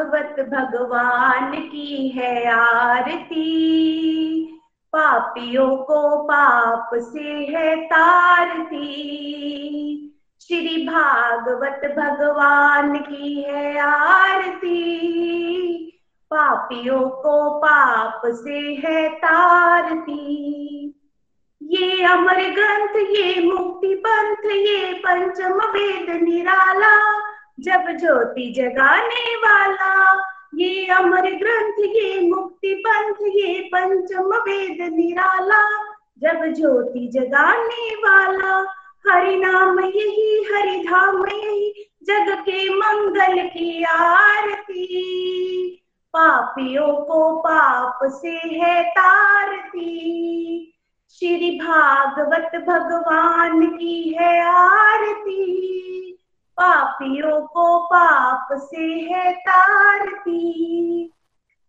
भागवत भगवान की है आरती। पापियों को पाप से है तारती। श्री भागवत भगवान की है आरती। पापियों को पाप से है तारती। ये अमर ग्रंथ, ये मुक्ति पंथ, ये पंचम वेद निराला। जब ज्योति जगाने वाला, ये अमर ग्रंथ, ये मुक्ति पंथ, ये पंचम वेद निराला। जब ज्योति जगाने वाला, हरि नाम यही, हरि धाम यही, जग के मंगल की आरती। पापियों को पाप से है तारती। श्री भागवत भगवान की है आरती। पापियों को पाप से है तारती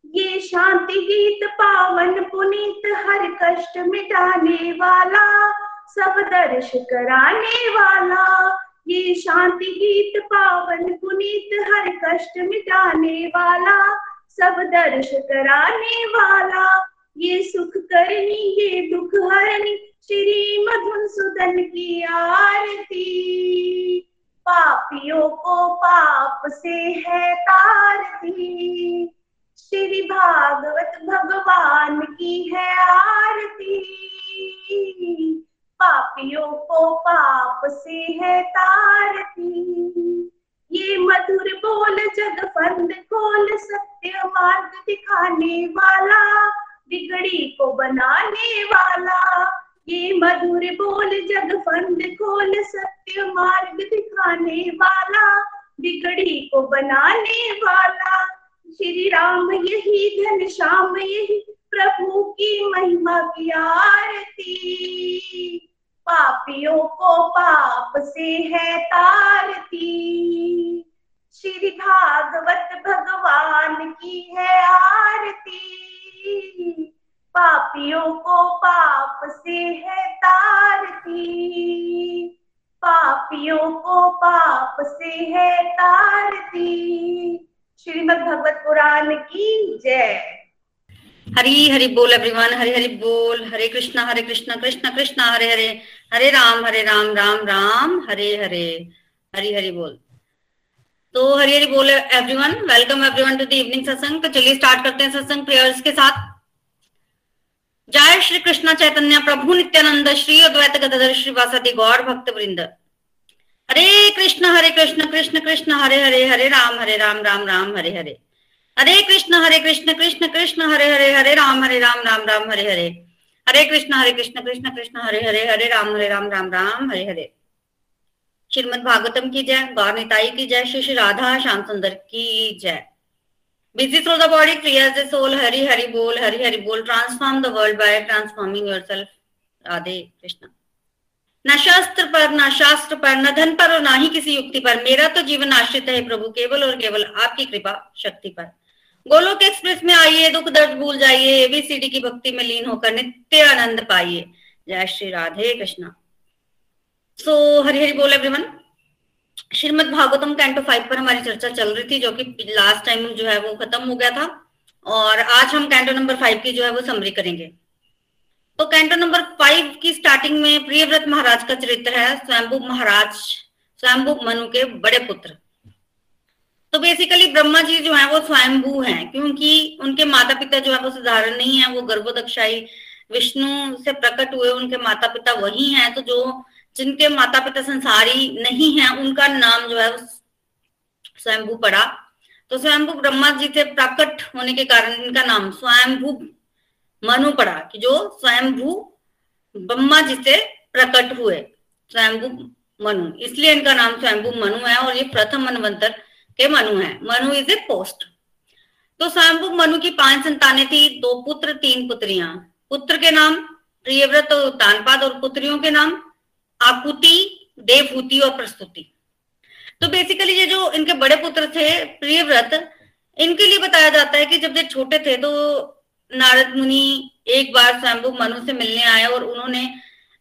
ये शांति गीत पावन पुनीत, हर कष्ट मिटाने वाला, सब दर्श कराने वाला। ये शांति गीत पावन पुनीत, हर कष्ट मिटाने वाला, सब दर्श कराने वाला। ये सुख करनी, ये दुख हरनी, श्री मधुन सुदन की आरती। पापियों को पाप से है तारती। श्री भागवत भगवान की है आरती। पापियों को पाप से है तारती। ये मधुर बोल जग फंद खोल सत्य मार्ग दिखाने वाला, बिगड़ी को बनाने वाला। ये मधुर बोल जग फंद खोल सत्य मार्ग दिखाने वाला, बिगड़ी को बनाने वाला। श्री राम यही, घन श्याम यही, प्रभु की महिमा की आरती। पापियों को पाप से है तारती। श्री भागवत भगवान की है आरती। पापियों को पाप से है तारती। पापियों को पाप से है तारती। श्रीमद भगवत पुराण की जय। हरी, हरि बोल एवरीवन हरि हरि बोल। हरे कृष्णा हरे कृष्णा कृष्णा कृष्णा, हरे हरे। हरे राम हरे राम राम राम, हरे हरे। हरी, हरि बोल। तो हरी, हरि बोल everyone welcome everyone to the evening satsang. तो चलिए स्टार्ट करते हैं सत्संग प्रेयर्स के साथ। जय श्री कृष्ण चैतन्य प्रभु नित्यानंद श्री अद्वैत गदाधर श्रीवासादि गौर भक्त वृंद हरे कृष्ण हरे कृष्ण कृष्ण कृष्ण, हरे हरे हरे राम हरे राम राम राम, हरे हरे। हरे कृष्ण हरे कृष्ण कृष्ण कृष्ण, हरे हरे हरे राम हरे राम राम राम, हरे हरे। हरे कृष्ण हरे कृष्ण कृष्ण कृष्ण हरे हरे हरे राम हरे राम राम राम, हरे हरे। श्रीमद भागवतम की जय, गौर निताई की जय, श्री श्री राधा, श्याम सुंदर की जय। Busy through the body clears the soul. Hari Hari Bol, Hari Hari Bol. Transform the world by transforming yourself. Radhe Krishna. न शास्त्र पर न शास्त्र पर न धन पर और ना ही किसी युक्ति पर मेरा तो जीवन आश्रित है प्रभु केवल और केवल आपकी कृपा शक्ति पर गोलोक एक्सप्रेस में आइए दुख दर्द भूल जाइए एबीसीडी की भक्ति में लीन होकर नित्य आनंद पाइए जय श्री राधे कृष्णा सो हरि हरि बोल everyone Shrimad Bhagavatam canto five पर हमारी चर्चा चल रही थी, जो कि लास्ट टाइम जो है वो खत्म हो गया था, और आज हम कैंटो नंबर फाइव की जो है वो समरी करेंगे। तो कैंटो नंबर फाइव की स्टार्टिंग में प्रियव्रत महाराज का चरित्र है, स्वयंभू महाराज, स्वयंभू मनु के बड़े पुत्र। तो बेसिकली ब्रह्मा जी जो है वो स्वयंभू हैं, क्योंकि उनके माता पिता जो है वो साधारण नहीं है, वो गर्भोदक्षाई विष्णु से प्रकट हुए उनके माता पिता वही हैं तो जो जिनके माता पिता संसारी नहीं है, उनका नाम जो है स्वयंभू पड़ा। तो स्वयंभू ब्रह्मा जी से प्रकट होने के कारण इनका नाम स्वयंभू मनु पड़ा कि जो स्वयंभू ब्रह्मा जी से प्रकट हुए, स्वयंभू मनु। इसलिए इनका नाम स्वयंभू मनु है और ये प्रथम मनवंतर के मनु है। मनु इज़ ए पोस्ट तो स्वयंभू मनु की पाँच संतानें थी, दो पुत्र, तीन पुत्रियाँ। पुत्र के नाम प्रियव्रत, तानपाद और पुत्रियों के नाम आकुति देवभूति और प्रस्तुति। तो बेसिकली ये जो इनके बड़े पुत्र थे, प्रियव्रत, इनके लिए बताया जाता है कि जब ये छोटे थे तो नारद मुनि एक बार स्वयंभू मनु से मिलने आए और उन्होंने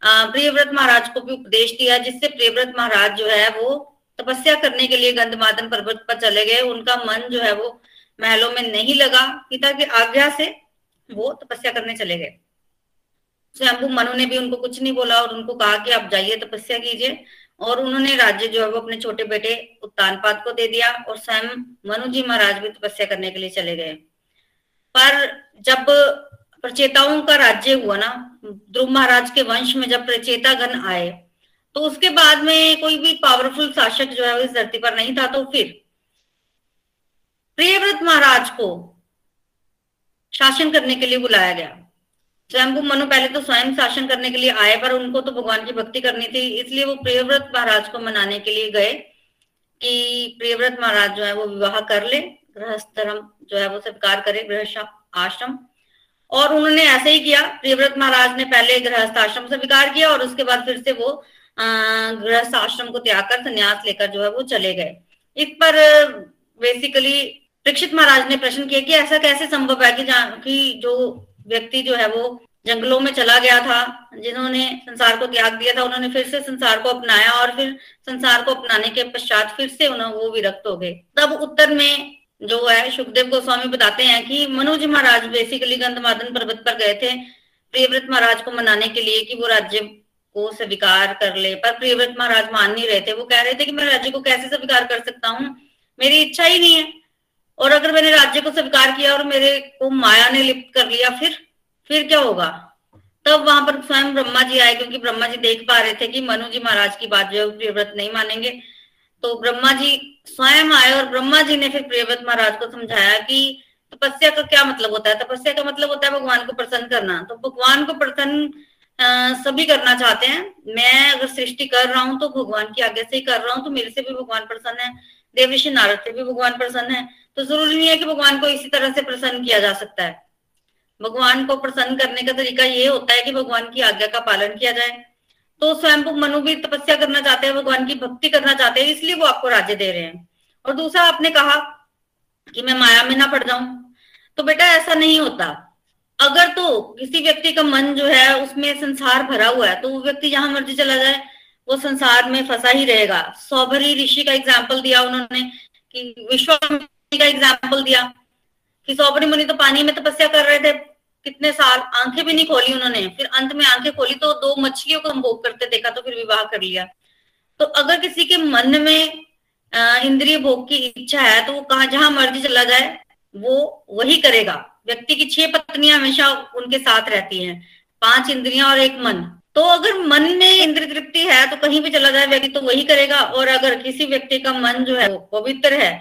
प्रियव्रत महाराज को भी उपदेश दिया, जिससे प्रियव्रत महाराज जो है वो तपस्या करने के लिए गंधमादन पर्वत पर चले गए। उनका मन जो है वो महलों में नहीं लगा, पिता की आज्ञा से वो तपस्या करने चले गए। स्वयंभू मनु ने भी उनको कुछ नहीं बोला और उनको कहा कि आप जाइए तपस्या कीजिए। और उन्होंने राज्य जो है वो अपने छोटे बेटे उत्तानपाद को दे दिया और स्वयं मनु जी महाराज भी तपस्या करने के लिए चले गए। पर जब प्रचेताओं का राज्य हुआ ना, ध्रुव महाराज के वंश में जब प्रचेता गण आए तो उसके बाद में कोई भी पावरफुल शासक जो है वो इस धरती पर नहीं था तो फिर प्रियव्रत महाराज को शासन करने के लिए बुलाया गया। स्वयं मनु, पहले तो स्वयं शासन करने के लिए आए, पर उनको तो भगवान की भक्ति करनी थी। इसलिए वो प्रियव्रत महाराज को मनाने के लिए गए कि प्रियव्रत महाराज जो है वो विवाह कर ले, गृहस्थ धर्म जो है वो स्वीकार करे गृह आश्रम। और उन्होंने ऐसे ही किया, प्रियव्रत महाराज ने पहले गृहस्थ आश्रम स्वीकार किया और उसके बाद फिर से वो गृहस्थ आश्रम को त्याग कर, संन्यास लेकर जो है वो चले गए। इस पर बेसिकली परीक्षित महाराज ने प्रश्न किया कि ऐसा कैसे संभव है कि कि जो व्यक्ति जो है वो जंगलों में चला गया था, जिन्होंने संसार को त्याग दिया था, उन्होंने फिर से संसार को अपनाया और फिर संसार को अपनाने के पश्चात फिर से उन्होंने वो विरक्त हो गए। तब उत्तर में जो है सुखदेव गोस्वामी बताते हैं कि मनोज महाराज बेसिकली गंधमादन पर्वत पर गए थे, प्रियव्रत महाराज को मनाने के लिए कि वो राज्य को स्वीकार कर ले। पर प्रियव्रत महाराज मान नहीं रहे थे। वो कह रहे थे कि मैं राज्य को कैसे स्वीकार कर सकता हूँ? मेरी इच्छा ही नहीं है। और अगर मैंने राज्य को स्वीकार किया और मेरे को माया ने लिप्त कर लिया, फिर? फिर क्या होगा? तब वहाँ पर स्वयं ब्रह्मा जी आए, क्योंकि ब्रह्मा जी देख पा रहे थे कि मनु जी महाराज की बात जो है प्रियव्रत नहीं मानेंगे। तो ब्रह्मा जी स्वयं आए और ब्रह्मा जी ने फिर प्रियव्रत महाराज को समझाया कि तपस्या का क्या मतलब होता है? तपस्या का मतलब होता है भगवान को प्रसन्न करना। तो भगवान को प्रसन्न सभी करना चाहते हैं। मैं अगर सृष्टि कर रहा हूँ तो भगवान की आज्ञा से ही कर रहा हूँ तो मेरे से भी भगवान प्रसन्न है। देवऋषि नारद से भी भगवान प्रसन्न है। तो ज़रूरी नहीं है कि भगवान को इसी तरह से प्रसन्न किया जा सकता है। भगवान को प्रसन्न करने का तरीका ये होता है कि भगवान की आज्ञा का पालन किया जाए। तो स्वयं मनु भी तपस्या करना चाहते हैं, भगवान की भक्ति करना चाहते हैं, इसलिए वो आपको राज्य दे रहे हैं। और दूसरा, आपने कहा कि मैं माया में ना पड़ जाऊँ। तो बेटा, ऐसा नहीं होता। अगर तो किसी व्यक्ति का मन जो है, उसमें संसार भरा हुआ है तो वो व्यक्ति जहाँ मर्ज़ी चला जाए, वो संसार में फंसा ही रहेगा। सौभरी ऋषि का एग्ज़ाम्पल दिया उन्होंने कि विश्वामित्र का एग्ज़ाम्पल दिया। कि सौभरी मुनि तो पानी में तपस्या कर रहे थे। कितने साल आँखें भी नहीं खोली उन्होंने। फिर अंत में आँखें खोली तो दो मछलियों को भोग करते देखा तो फिर विवाह कर लिया। तो अगर किसी के मन में इंद्रिय भोग की इच्छा है तो वो कहा जहाँ मर्ज़ी चला जाए, वो वही करेगा। व्यक्ति की छह पत्नियाँ हमेशा उनके साथ रहती हैं। पाँच इंद्रियाँ और एक मन। तो अगर मन में इंद्र तृप्ति है तो कहीं भी चला जाए, व्यक्ति तो वही करेगा। और अगर किसी व्यक्ति का मन जो है, वो पवित्र है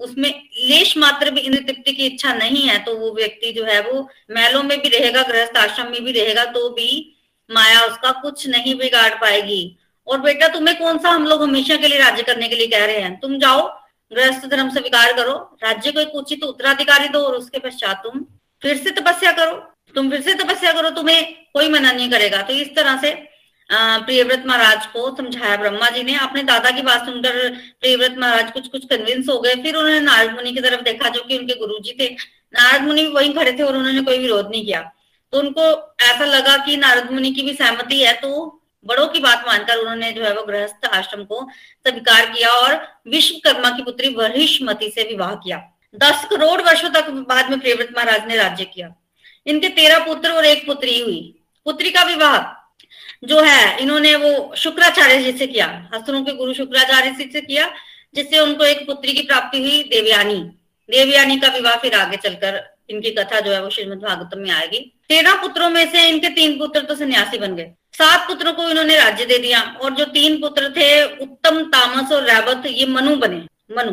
उसमें लेश मात्र भी इंद्र तृप्ति की इच्छा नहीं है तो वो व्यक्ति जो है वो महलों में भी रहेगा, गृहस्थ आश्रम में भी रहेगा तो भी माया उसका कुछ नहीं बिगाड़ पाएगी। और बेटा, तुम्हें कौन सा हम लोग हमेशा के लिए राज्य करने के लिए कह रहे हैं? तुम जाओ, गृहस्थ धर्म से विकार करो, राज्य को एक उचित उत्तराधिकारी दो और उसके पश्चात तुम फिर से तपस्या करो। तुम फिर से तपस्या करो, तुम्हें कोई मना नहीं करेगा। तो इस तरह से प्रियव्रत महाराज को समझाया ब्रह्मा जी ने। अपने दादा की बात सुनकर प्रियव्रत महाराज कुछ कुछ कन्विंस हो गए। फिर उन्होंने नारद मुनि की तरफ़ देखा जो कि उनके गुरु जी थे। नारद मुनि वहीं खड़े थे और उन्होंने कोई विरोध नहीं किया। तो उनको ऐसा लगा कि नारद मुनि की भी सहमति है तो बड़ों की बात मानकर उन्होंने जो है वो गृहस्थ आश्रम को स्वीकार किया और विश्वकर्मा की पुत्री वरिष्मति से विवाह किया। दस करोड़ वर्षों तक बाद में प्रियव्रत महाराज ने राज्य किया। इनके तेरह पुत्र और एक पुत्री हुई। पुत्री का विवाह जो है, इन्होंने वो शुक्राचार्य जी से किया हस्तरों के गुरु शुक्राचार्य जी से किया, जिससे उनको एक पुत्री की प्राप्ति हुई, देवयानी। देवयानी का विवाह फिर आगे चलकर इनकी कथा जो है वो श्रीमद भागवतम में आएगी। तेरह पुत्रों में से इनके तीन पुत्र तो सन्यासी बन गए। सात पुत्रों को इन्होंने राज्य दे दिया, और जो तीन पुत्र थे, उत्तम, तामस और रैवत, ये मनु बने, मनु।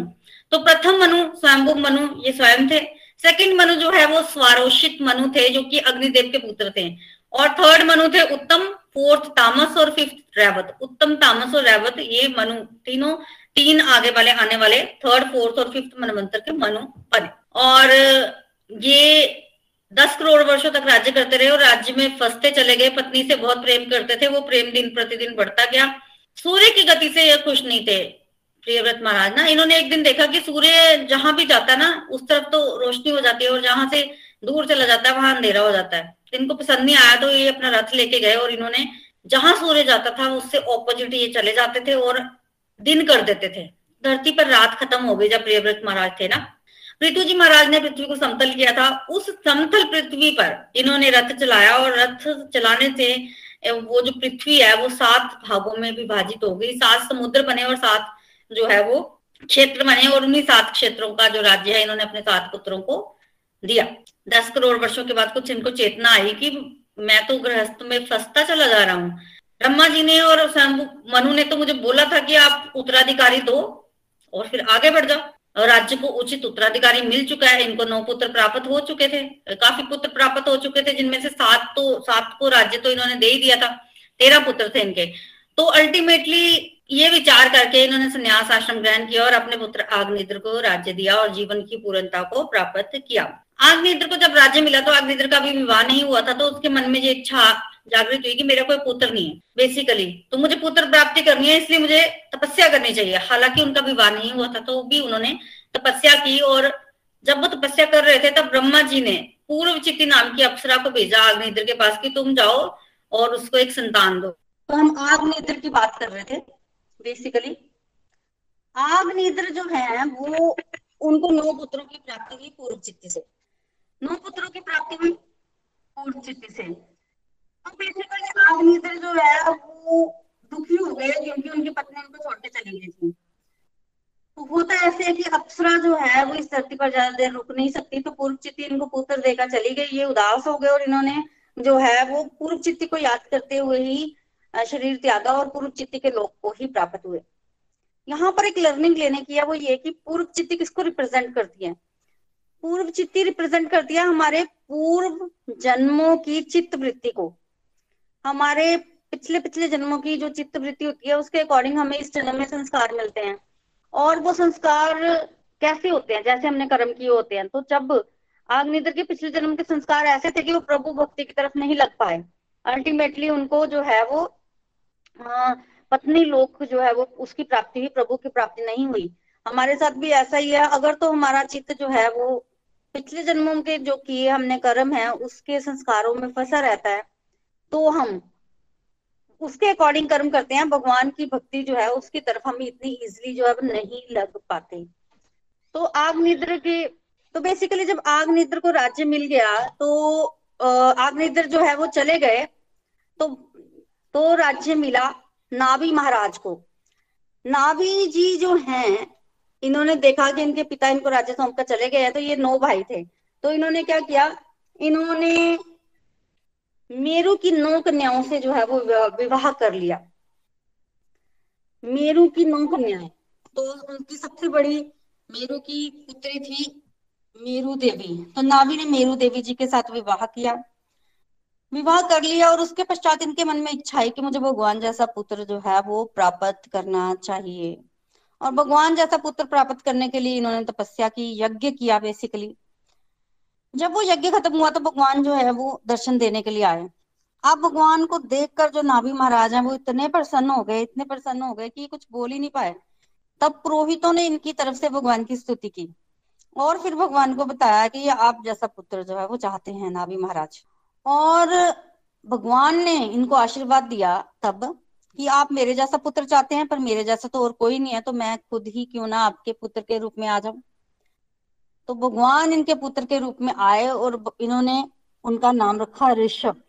तो प्रथम मनु, स्वयंभु मनु, ये स्वयं थे। सेकंड मनु जो है, वो स्वारोषित मनु थे, जो कि अग्निदेव के पुत्र थे। और थर्ड मनु थे, उत्तम फोर्थ तामस और फिफ्थ रैवत, उत्तम तामस और रैवत, ये मनु, तीनों, तीन आगे वाले, आने वाले थर्ड फोर्थ और फिफ्थ मनवंतर के मनु बने। और ये दस करोड़ वर्षों तक राज्य करते रहे और राज्य में फंसते चले गए। पत्नी से बहुत प्रेम करते थे, वो प्रेम दिन प्रतिदिन बढ़ता गया। सूर्य की गति से ये खुश नहीं थे, प्रियव्रत महाराज। ना, इन्होंने एक दिन देखा कि सूर्य जहाँ भी जाता है ना, उस तरफ़ तो रोशनी हो जाती है और जहाँ से दूर चला जाता है, वहाँ अंधेरा हो जाता है। इनको पसंद नहीं आया तो ये अपना रथ लेके गए और इन्होंने जहाँ सूर्य जाता था उससे ऑपोजिट ये चले जाते थे और दिन कर देते थे। धरती पर रात खत्म हो गई जब प्रियव्रत महाराज थे ना। पृथ्वी जी महाराज ने पृथ्वी को समतल किया था। उस समतल पृथ्वी पर इन्होंने रथ चलाया और रथ चलाने से वो जो पृथ्वी है, वो सात भागों में विभाजित हो गई। सात समुद्र बने और सात जो है वो क्षेत्र बने और उन्हीं सात क्षेत्रों का जो राज्य है, इन्होंने अपने सात पुत्रों को दिया। दस करोड़ वर्षों के बाद कुछ इनको चेतना आई कि मैं तो गृहस्थ में फंसता चला जा रहा हूँ। ब्रह्मा जी ने और मनु ने तो मुझे बोला था कि आप उत्तराधिकारी दो और फिर आगे बढ़ जाओ। और राज्य को उचित उत्तराधिकारी मिल चुका है। इनको नौ पुत्र प्राप्त हो चुके थे। काफ़ी पुत्र प्राप्त हो चुके थे, जिनमें से सात तो सात को राज्य तो इन्होंने दे ही दिया था। तेरह पुत्र थे इनके। तो अल्टीमेटली ये विचार करके इन्होंने संन्यास आश्रम ग्रहण किया और अपने पुत्र आग्निद्र को राज्य दिया और जीवन की पूर्णता को प्राप्त किया। आग्निद्र को जब राज्य मिला तो आग्निद्र का भी विवाह नहीं हुआ था तो उसके मन में ये इच्छा जागृत हुई कि मेरा कोई पुत्र नहीं है बेसिकली तो मुझे पुत्र प्राप्ति करनी है, इसलिए मुझे तपस्या करनी चाहिए। हालाँकि उनका विवाह नहीं हुआ था तो भी उन्होंने तपस्या की और जब वो तपस्या कर रहे थे, तब ब्रह्मा जी ने पूर्व चित्ती नाम की अप्सरा को भेजा आग्निद्र के पास कि तुम जाओ और उसको एक संतान दो। तो हम आग्निद्र की बात कर रहे थे बेसिकली आग्निद्र जो है, वो उनको नौ पुत्रों की प्राप्ति हुई पूर्व चित्ती से। नौ पुत्रों की प्राप्ति हुई। पूर्व चित्ती से। अब बेसिकली आग्निद्र जो है, वो दुखी हो गए, क्योंकि उनकी पत्नी उनको छोड़ के चली गई थी। तो होता ऐसे है कि अप्सरा जो है, वो इस धरती पर ज़्यादा देर रुक नहीं सकती। तो पूर्व चित्ती इनको पुत्र देकर चली गई। ये उदास हो गए और इन्होंने जो है, वो पूर्व चित्ती को याद करते हुए ही शरीर त्यागा और पूर्व चित्ती के लोग को ही प्राप्त हुए। यहाँ पर एक लर्निंग लेने की है, वो ये कि पूर्व चित्ती किसको रिप्रेजेंट करती है? पूर्व चित्ती रिप्रेजेंट करती है हमारे पूर्व जन्मों की चित्त वृत्ति को। हमारे पिछले पिछले जन्मों की जो चित्त वृत्ति होती है, उसके अकॉर्डिंग हमें इस जन्म में संस्कार मिलते हैं। और वो संस्कार कैसे होते हैं? जैसे हमने कर्म किए होते हैं तो जब आग्निद्र के पिछले जन्म के संस्कार ऐसे थे कि वो प्रभु भक्ति की तरफ़ नहीं लग पाए अल्टीमेटली उनको जो है वो पत्नी लोक जो है वो उसकी प्राप्ति हुई, प्रभु की प्राप्ति नहीं हुई। हमारे साथ भी ऐसा ही है, अगर तो हमारा चित्त जो है वो पिछले जन्मों के जो किए हमने कर्म है, उसके संस्कारों में फंसा रहता है तो हम उसके अकॉर्डिंग कर्म करते हैं, भगवान की भक्ति जो है, उसकी तरफ़ हम इतनी इजिली जो है नहीं लग पाते। तो आग निद्र के तो बेसिकली जब आग निद्र को राज्य मिल गया तो आग निद्र जो है, वो चले गए तो तो राज्य मिला नाभी महाराज को। नाभी जी जो हैं इन्होंने देखा कि इनके पिता इनको राज्य सौंप कर चले गए हैं तो ये नौ भाई थे। तो इन्होंने क्या किया? इन्होंने मेरू की नौ कन्याओं से जो है वो विवाह कर लिया। मेरू की नौ कन्याएँ तो उनकी सबसे बड़ी मेरू की पुत्री थी मेरू देवी। तो नावी ने मेरू देवी जी के साथ विवाह किया। विवाह कर लिया और उसके पश्चात इनके मन में इच्छा है कि मुझे भगवान जैसा पुत्र जो है वो प्राप्त करना चाहिए। और भगवान जैसा पुत्र प्राप्त करने के लिए इन्होंने तपस्या की, यज्ञ किया बेसिकली जब वो यज्ञ खत्म हुआ तो भगवान जो है वो दर्शन देने के लिए आए। आप भगवान को देखकर जो नाभी महाराज हैं वो इतने प्रसन्न हो गए, इतने प्रसन्न हो गए कि कुछ बोल ही नहीं पाए। तब पुरोहितों ने इनकी तरफ़ से भगवान की स्तुति की और फिर भगवान को बताया कि आप जैसा पुत्र जो है वो चाहते हैं नाभी महाराज। और भगवान ने इनको आशीर्वाद दिया तब कि आप मेरे जैसा पुत्र चाहते हैं, पर मेरे जैसा तो और कोई नहीं है तो मैं खुद ही क्यों ना आपके पुत्र के रूप में आ जाऊँ? तो भगवान इनके पुत्र के रूप में आए और इन्होंने उनका नाम रखा ऋषभ।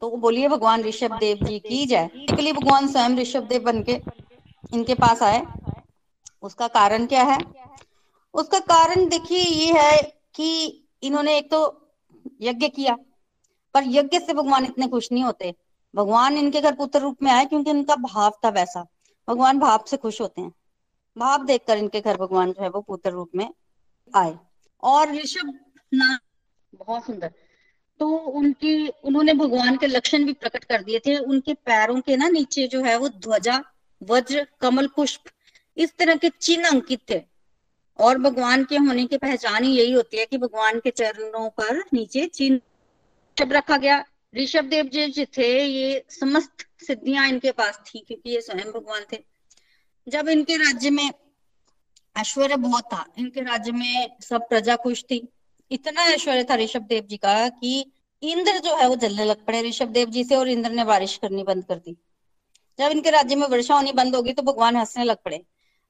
तो बोलिए, भगवान ऋषभ देव जी की जय। लिए भगवान स्वयं ऋषभ देव बन के इनके पास आए। उसका कारण क्या है? उसका कारण देखिए ये है कि इन्होंने एक तो यज्ञ किया, पर यज्ञ से भगवान इतने खुश नहीं होते। भगवान इनके घर पुत्र रूप में आए क्योंकि इनका भाव था वैसा। भगवान भाव से खुश होते हैं। भाव देखकर इनके घर भगवान जो है वो पुत्र रूप में आए। और ऋषभ नाम बहुत सुंदर। तो उनकी उन्होंने भगवान के लक्षण भी प्रकट कर दिए थे। उनके पैरों के ना नीचे जो है वो ध्वजा, वज्र, कमल पुष्प, इस तरह के चिन्ह अंकित थे। और भगवान के होने की पहचान ही यही होती है कि भगवान के चरणों पर नीचे चिन्ह रखा गया ऋषभ देव जी जो थे ये समस्त सिद्धियाँ इनके पास थी, क्योंकि ये स्वयं भगवान थे। जब इनके राज्य में ऐश्वर्य बहुत था, इनके राज्य में सब प्रजा खुश थी, इतना ऐश्वर्य था ऋषभ देव जी का कि इंद्र जो है वो जलने लग पड़े ऋषभ देव जी से और इंद्र ने बारिश करनी बंद कर दी। जब इनके राज्य में वर्षा होनी बंद होगी तो भगवान हंसने लग पड़े।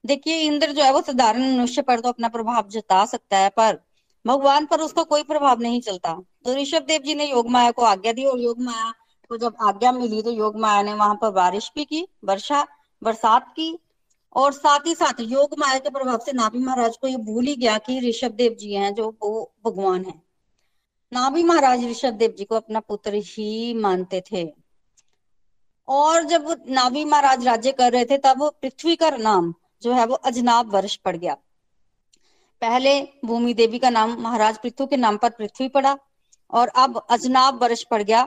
देखिए, इंद्र जो है वो साधारण मनुष्य पर तो अपना प्रभाव जता सकता है, पर भगवान पर उसका कोई प्रभाव नहीं चलता। तो ऋषभ देव जी ने योग माया को आज्ञा दी और योग माया को जब आज्ञा मिली तो योग माया ने वहाँ पर बारिश भी की, वर्षा, बरसात की और साथ ही साथ योग माया के प्रभाव से नाभि महाराज को ये भूल ही गया कि ऋषभ देव जी हैं, जो वो भगवान है। नाभि महाराज ऋषभ देव जी को अपना पुत्र ही मानते थे। और जब नाभि महाराज राज्य कर रहे थे, तब पृथ्वी का नाम जो है वो अजनाब वर्ष पड़ गया। पहले भूमि देवी का नाम महाराज पृथ्वी के नाम पर पृथ्वी पड़ा और अब अजनाब वर्ष पड़ गया।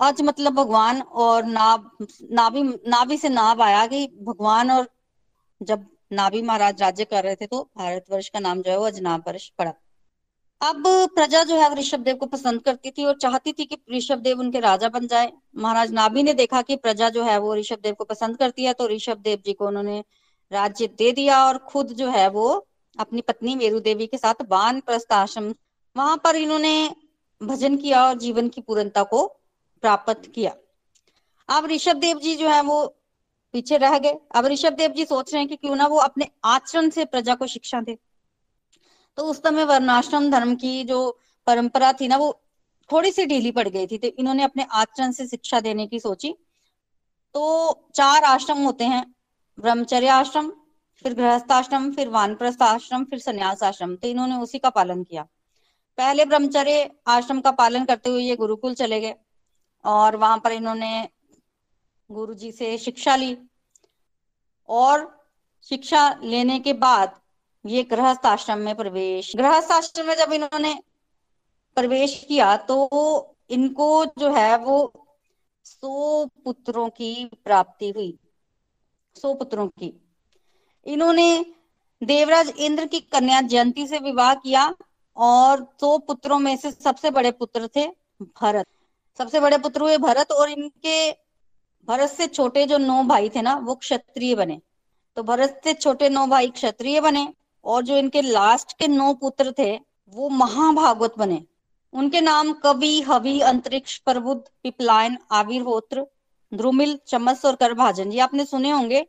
अज मतलब भगवान और नाभ नाभि नाभि से नाभ आया कि भगवान और जब नाभि महाराज राज्य कर रहे थे तो भारतवर्ष का नाम जो है वो अजनाब वर्ष पड़ा। अब प्रजा जो है ऋषभ देव को पसंद करती थी और चाहती थी कि ऋषभ देव उनके राजा बन जाए। महाराज नाभि ने देखा कि प्रजा जो है वो ऋषभ देव को पसंद करती है तो ऋषभ देव जी को उन्होंने राज्य दे दिया और खुद जो है वो अपनी पत्नी मेरू देवी के साथ बान प्रस्थ आश्रम, वहाँ पर इन्होंने भजन किया और जीवन की पूर्णता को प्राप्त किया। अब ऋषभ देव जी जो है वो पीछे रह गए। अब ऋषभ देव जी सोच रहे हैं कि क्यों ना वो अपने आचरण से प्रजा को शिक्षा दे। तो उस समय वर्णाश्रम धर्म की जो परंपरा थी ना, वो थोड़ी सी ढीली पड़ गई थी। तो इन्होंने अपने आचरण से शिक्षा देने की सोची। तो चार आश्रम होते हैं, ब्रह्मचर्य आश्रम फिर गृहस्थ आश्रम फिर वानप्रस्थ आश्रम फिर संन्यास आश्रम तो इन्होंने उसी का पालन किया। पहले ब्रह्मचर्य आश्रम का पालन करते हुए ये गुरुकुल चले गए और वहाँ पर इन्होंने गुरु जी से शिक्षा ली और शिक्षा लेने के बाद ये गृहस्थ आश्रम में प्रवेश। गृहस्थ आश्रम में जब इन्होंने प्रवेश किया तो इनको जो है वो सौ पुत्रों की प्राप्ति हुई। सौ पुत्रों की। इन्होंने देवराज इंद्र की कन्या जयंती से विवाह किया और सौ पुत्रों में से सबसे बड़े पुत्र थे भरत। सबसे बड़े पुत्र हुए भरत और इनके भरत से छोटे जो नौ भाई थे ना, वो क्षत्रिय बने। तो भरत से छोटे नौ भाई क्षत्रिय बने और जो इनके लास्ट के नौ पुत्र थे, वो महाभागवत बने। उनके नाम कवि, हवि, अंतरिक्ष, प्रबुद्ध, पिपलायन, आविर्होत्र ध्रुमिल चमस और करभाजन ये आपने सुने होंगे।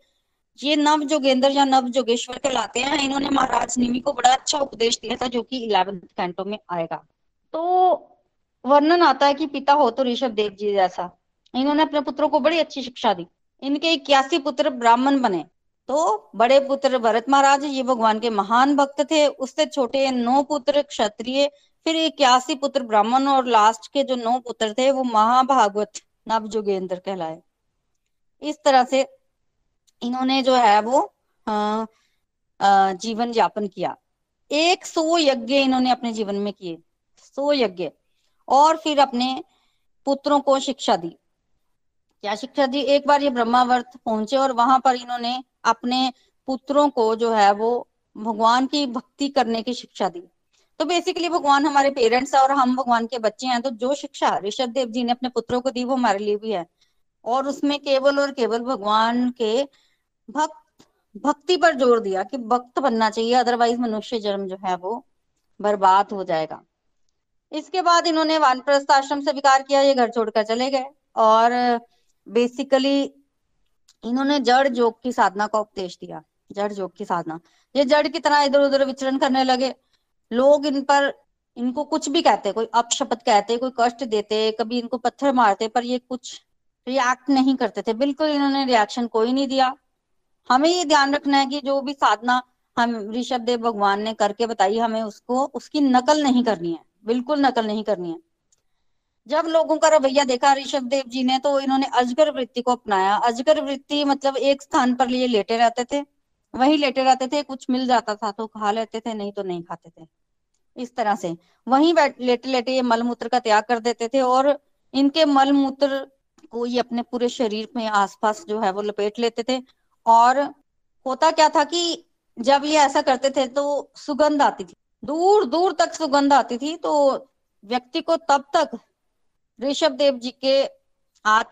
ये नव जोगेंद्र या नव जोगेश्वर कहलाते हैं। इन्होंने महाराज निमी को बड़ा अच्छा उपदेश दिया था, जो कि इलेवेंथ कैंटो में आएगा। तो वर्णन आता है कि पिता हो तो ऋषभ देव जी जैसा। इन्होंने अपने पुत्रों को बड़ी अच्छी शिक्षा दी। इनके इक्यासी पुत्र ब्राह्मण बने। तो बड़े पुत्र भरत महाराज, ये भगवान के महान भक्त थे। उससे छोटे नौ पुत्र क्षत्रिय, फिर इक्यासी पुत्र ब्राह्मण और लास्ट के जो नौ पुत्र थे, वो महाभागवत नव जोगेंद्र कहलाए। इस तरह से इन्होंने जो है वो आ, आ, जीवन यापन किया। एक सौ यज्ञ इन्होंने अपने जीवन में किए। सौ यज्ञ। और फिर अपने पुत्रों को शिक्षा दी। क्या शिक्षा दी? एक बार ये ब्रह्मावर्त पहुँचे और वहाँ पर इन्होंने अपने पुत्रों को जो है वो भगवान की भक्ति करने की शिक्षा दी। तो बेसिकली भगवान हमारे पेरेंट्स है और हम भगवान के बच्चे हैं। तो जो शिक्षा ऋषभ देव जी ने अपने पुत्रों को दी वो हमारे लिए भी है। और उसमें केवल और केवल भगवान के भक्त, भक्ति पर ज़ोर दिया कि भक्त बनना चाहिए अदरवाइज़ मनुष्य जन्म जो है वो बर्बाद हो जाएगा। इसके बाद इन्होंने वानप्रस्थ आश्रम से विकार किया, ये घर छोड़कर चले गए। और बेसिकली इन्होंने जड़ योग की साधना का उपदेश दिया, जड़ योग की साधना। ये जड़ की तरह इधर उधर विचरण करने लगे। लोग इन पर, इनको कुछ भी कहते, कोई अपशब्द कहते, कोई कष्ट देते, कभी इनको पत्थर मारते, पर ये कुछ रिएक्ट नहीं करते थे। बिल्कुल इन्होंने रिएक्शन कोई नहीं दिया। हमें ये ध्यान रखना है कि जो भी साधना हम ऋषभ देव भगवान ने करके बताई, हमें उसको, उसकी नकल नहीं करनी है। बिल्कुल नकल नहीं करनी है। जब लोगों का रवैया देखा ऋषभ देव जी ने तो इन्होंने अजगर वृत्ति को अपनाया। अजगर वृत्ति मतलब एक स्थान पर लिए लेटे रहते थे, वहीं लेटे रहते थे, कुछ मिल जाता था तो खा लेते थे, नहीं तो नहीं खाते थे। इस तरह से। वहीं लेटे लेटे ये मलमूत्र का त्याग कर देते थे और इनके मलमूत्र को ये अपने पूरे शरीर में आसपास जो है वो लपेट लेते थे। और होता क्या था कि जब ये ऐसा करते थे तो सुगंध आती थी। दूर दूर तक सुगंध आती थी तो व्यक्ति को तब तक ऋषभ देव जी के आ,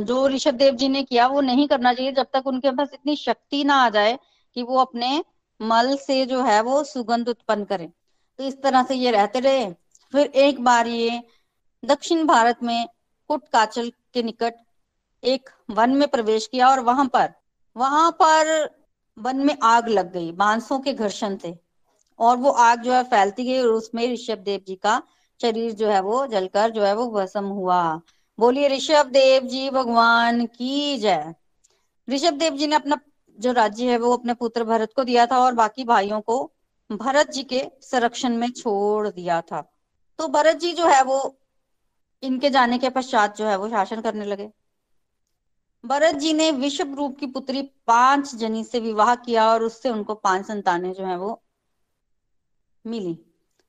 जो ऋषभ देव जी ने किया वो नहीं करना चाहिए जब तक उनके पास इतनी शक्ति ना आ जाए कि वो अपने मल से जो है वो सुगंध उत्पन्न करें। तो इस तरह से ये रहते रहे। फिर एक बार ये दक्षिण भारत में कुटकाचल के निकट एक वन में प्रवेश किया और वहाँ पर वहाँ पर वन में आग लग गई बांसों के घर्षण से। और वो आग जो है फैलती गई और उसमें ऋषभ देव जी का शरीर जो है वो जलकर जो है वो भस्म हुआ। बोलिए, ऋषभ देव जी, भगवान की जय। ऋषभ देव जी ने अपना जो राज्य है वो अपने पुत्र भरत को दिया था और बाकी भाइयों को भरत जी के संरक्षण में छोड़ दिया था। तो भरत जी जो है वो इनके जाने के पश्चात जो है वो शासन करने लगे। भरत जी ने विश्व रूप की पुत्री पाँच जनी से विवाह किया और उससे उनको पाँच संतानें जो है वो मिली।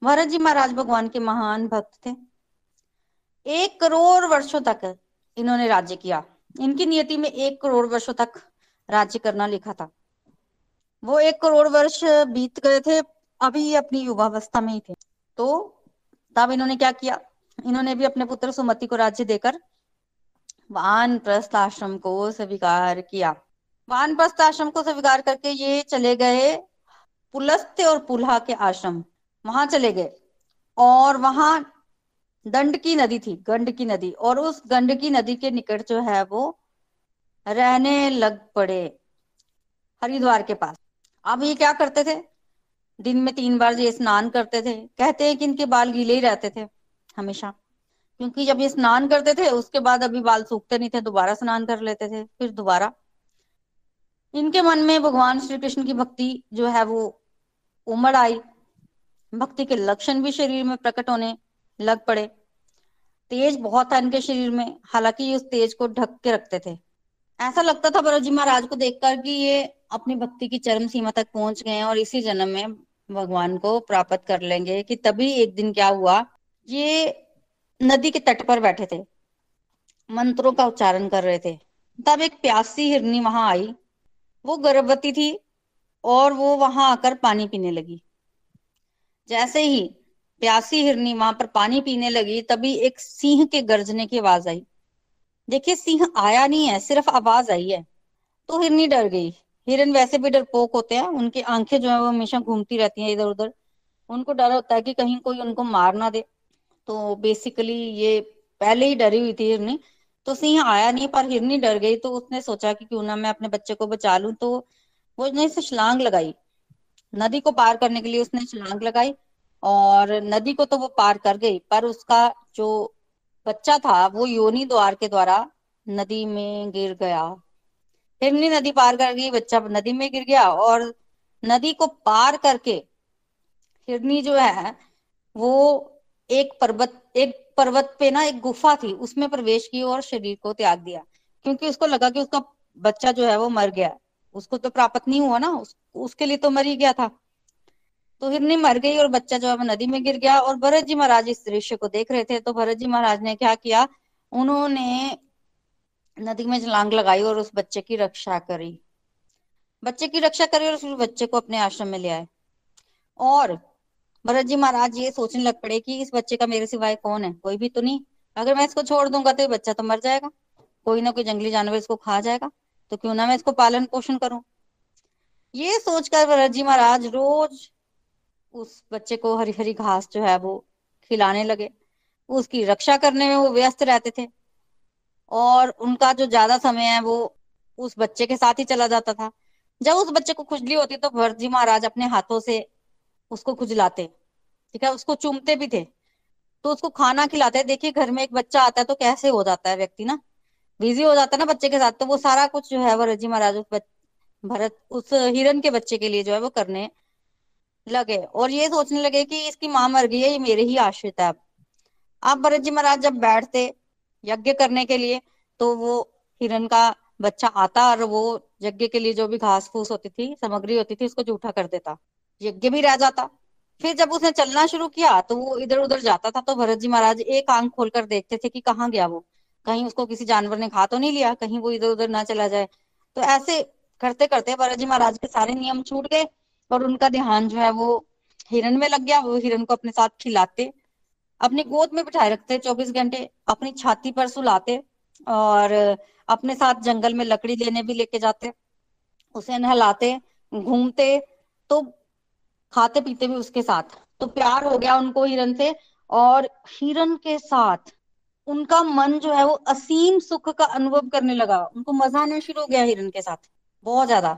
भरत जी महाराज भगवान के महान भक्त थे। एक करोड़ वर्षों तक इन्होंने राज्य किया। इनकी नियति में एक करोड़ वर्षों तक राज्य करना लिखा था। वो एक करोड़ वर्ष बीत गए थे, अभी अपनी युवावस्था में ही थे। तो तब इन्होंने क्या किया? इन्होंने भी अपने पुत्र सुमति को राज्य देकर वान प्रस्थ आश्रम को स्वीकार किया। वान प्रस्थ आश्रम को स्वीकार करके ये चले गए पुलस्त्य और पुल्हा के आश्रम। वहाँ चले गए और वहाँ दंड की नदी थी गंड की नदी। और उस गंड की नदी के निकट जो है वो रहने लग पड़े हरिद्वार के पास। अब ये क्या करते थे? दिन में तीन बार ये स्नान करते थे। कहते हैं कि इनके बाल गीले ही रहते थे हमेशा। क्योंकि जब ये स्नान करते थे, उसके बाद अभी बाल सूखते नहीं थे, दोबारा स्नान कर लेते थे, फिर दोबारा। इनके मन में भगवान श्री कृष्ण की भक्ति जो है, वो उमड़ आई। भक्ति के लक्षण भी शरीर में प्रकट होने लग पड़े। तेज बहुत था इनके शरीर में, हालाँकि ये उस तेज को ढक के रखते थे। ऐसा लगता था भरत जी महाराज को देखकर कि ये अपनी भक्ति की चरम सीमा तक पहुँच गए हैं और इसी जन्म में भगवान को प्राप्त कर लेंगे कि तभी एक दिन क्या हुआ। ये नदी के तट पर बैठे थे। मंत्रों का उच्चारण कर रहे थे। तब एक प्यासी हिरनी वहाँ आई। वो गर्भवती थी और वो वहाँ आकर पानी पीने लगी। जैसे ही प्यासी हिरनी वहाँ पर पानी पीने लगी, तभी एक सिंह के गर्जने की आवाज़ आई। देखिए, सिंह आया नहीं है, सिर्फ़ आवाज़ आई है। तो हिरनी डर गई। हिरन वैसे भी डरपोक होते हैं। उनकी आँखें जो है, वो हमेशा घूमती रहती हैं इधर उधर उनको डर होता है कि कहीं कोई उनको मार ना दे। तो बेसिकली ये पहले ही डरी हुई थी हिरनी। तो सिंह आया नहीं, पर हिरनी डर गई तो उसने सोचा कि क्यों ना मैं अपने बच्चे को बचा लूँ तो वो उसने इसे छलांग लगाई। नदी को पार करने के लिए उसने छलांग लगाई, और नदी को तो वो पार कर गई, पर उसका जो बच्चा था, वो योनि द्वार के द्वारा नदी में गिर गया। हिरनी नदी पार कर गई, बच्चा नदी में गिर गया, और नदी को पार करके हिरनी जो है, वो एक पर्वत एक पर्वत पे ना एक गुफा थी उसमें प्रवेश की और शरीर को त्याग दिया। क्योंकि उसको लगा कि उसका बच्चा जो है वो मर गया। उसको तो प्राप्त नहीं हुआ ना उस, उसके लिए तो मर ही गया था। तो हिरनी मर गई और बच्चा जो है नदी में गिर गया और भरत जी महाराज इस दृश्य को देख रहे थे। तो भरत जी महाराज ने क्या किया उन्होंने नदी में जलांग लगाई और उस बच्चे की रक्षा करी। बच्चे की रक्षा करी और उस बच्चे को अपने आश्रम में ले आए। और भरत जी महाराज ये सोचने लग पड़े कि इस बच्चे का मेरे सिवाय कौन है? कोई भी तो नहीं। अगर मैं इसको छोड़ दूँगा तो ये बच्चा तो मर जाएगा। कोई ना कोई जंगली जानवर इसको खा जाएगा। तो क्यों ना मैं इसको पालन पोषण करूँ? ये सोचकर भरत जी महाराज रोज उस बच्चे को हरी हरी घास जो है वो खिलाने लगे। उसकी रक्षा करने में वो व्यस्त रहते थे। और उनका जो ज़्यादा समय है वो उस बच्चे के साथ ही चला जाता था। जब उस बच्चे को खुजली होती तो भरत जी महाराज अपने हाथों से उसको खुजलाते ठीक है? उसको चूमते भी थे तो उसको खाना खिलाते देखिए, घर में एक बच्चा आता है तो कैसे हो जाता है व्यक्ति ना? बिज़ी हो जाता है ना बच्चे के साथ तो वो सारा कुछ जो है, वो रज़ी महाराज, उस भरत, उस हिरन के बच्चे के लिए जो है वो करने लगे। और ये सोचने लगे कि इसकी माँ मर गई है, ये मेरे ही आश्रित है अब। भरत जी महाराज जब बैठते यज्ञ करने के लिए तो वो हिरण का बच्चा आता और वो यज्ञ के लिए जो भी घास फूस होती थी, सामग्री होती थी, उसको जूठा कर देता। यज्ञ भी रह जाता। फिर जब उसने चलना शुरू किया तो वो इधर उधर जाता था तो भरत जी महाराज एक आँख खोलकर देखते थे कि कहाँ गया वो। कहीं उसको किसी जानवर ने खा तो नहीं लिया, कहीं वो इधर उधर ना चला जाए। तो ऐसे करते करते भरत जी महाराज के सारे नियम छूट गए, और उनका ध्यान जो है वो हिरण में लग गया। वो हिरण को अपने साथ खिलाते, अपनी गोद में बिठाए रखते चौबीस घंटे, अपनी छाती पर सुलाते, और अपने साथ जंगल में लकड़ी लेने भी लेके जाते, उसे नहलाते, घूमते। तो खाते पीते भी उसके साथ। तो प्यार हो गया उनको हिरन से और हिरन के साथ उनका मन जो है वो असीम सुख का अनुभव करने लगा। उनको मज़ा आना शुरू हो गया हिरन के साथ, बहुत ज़्यादा।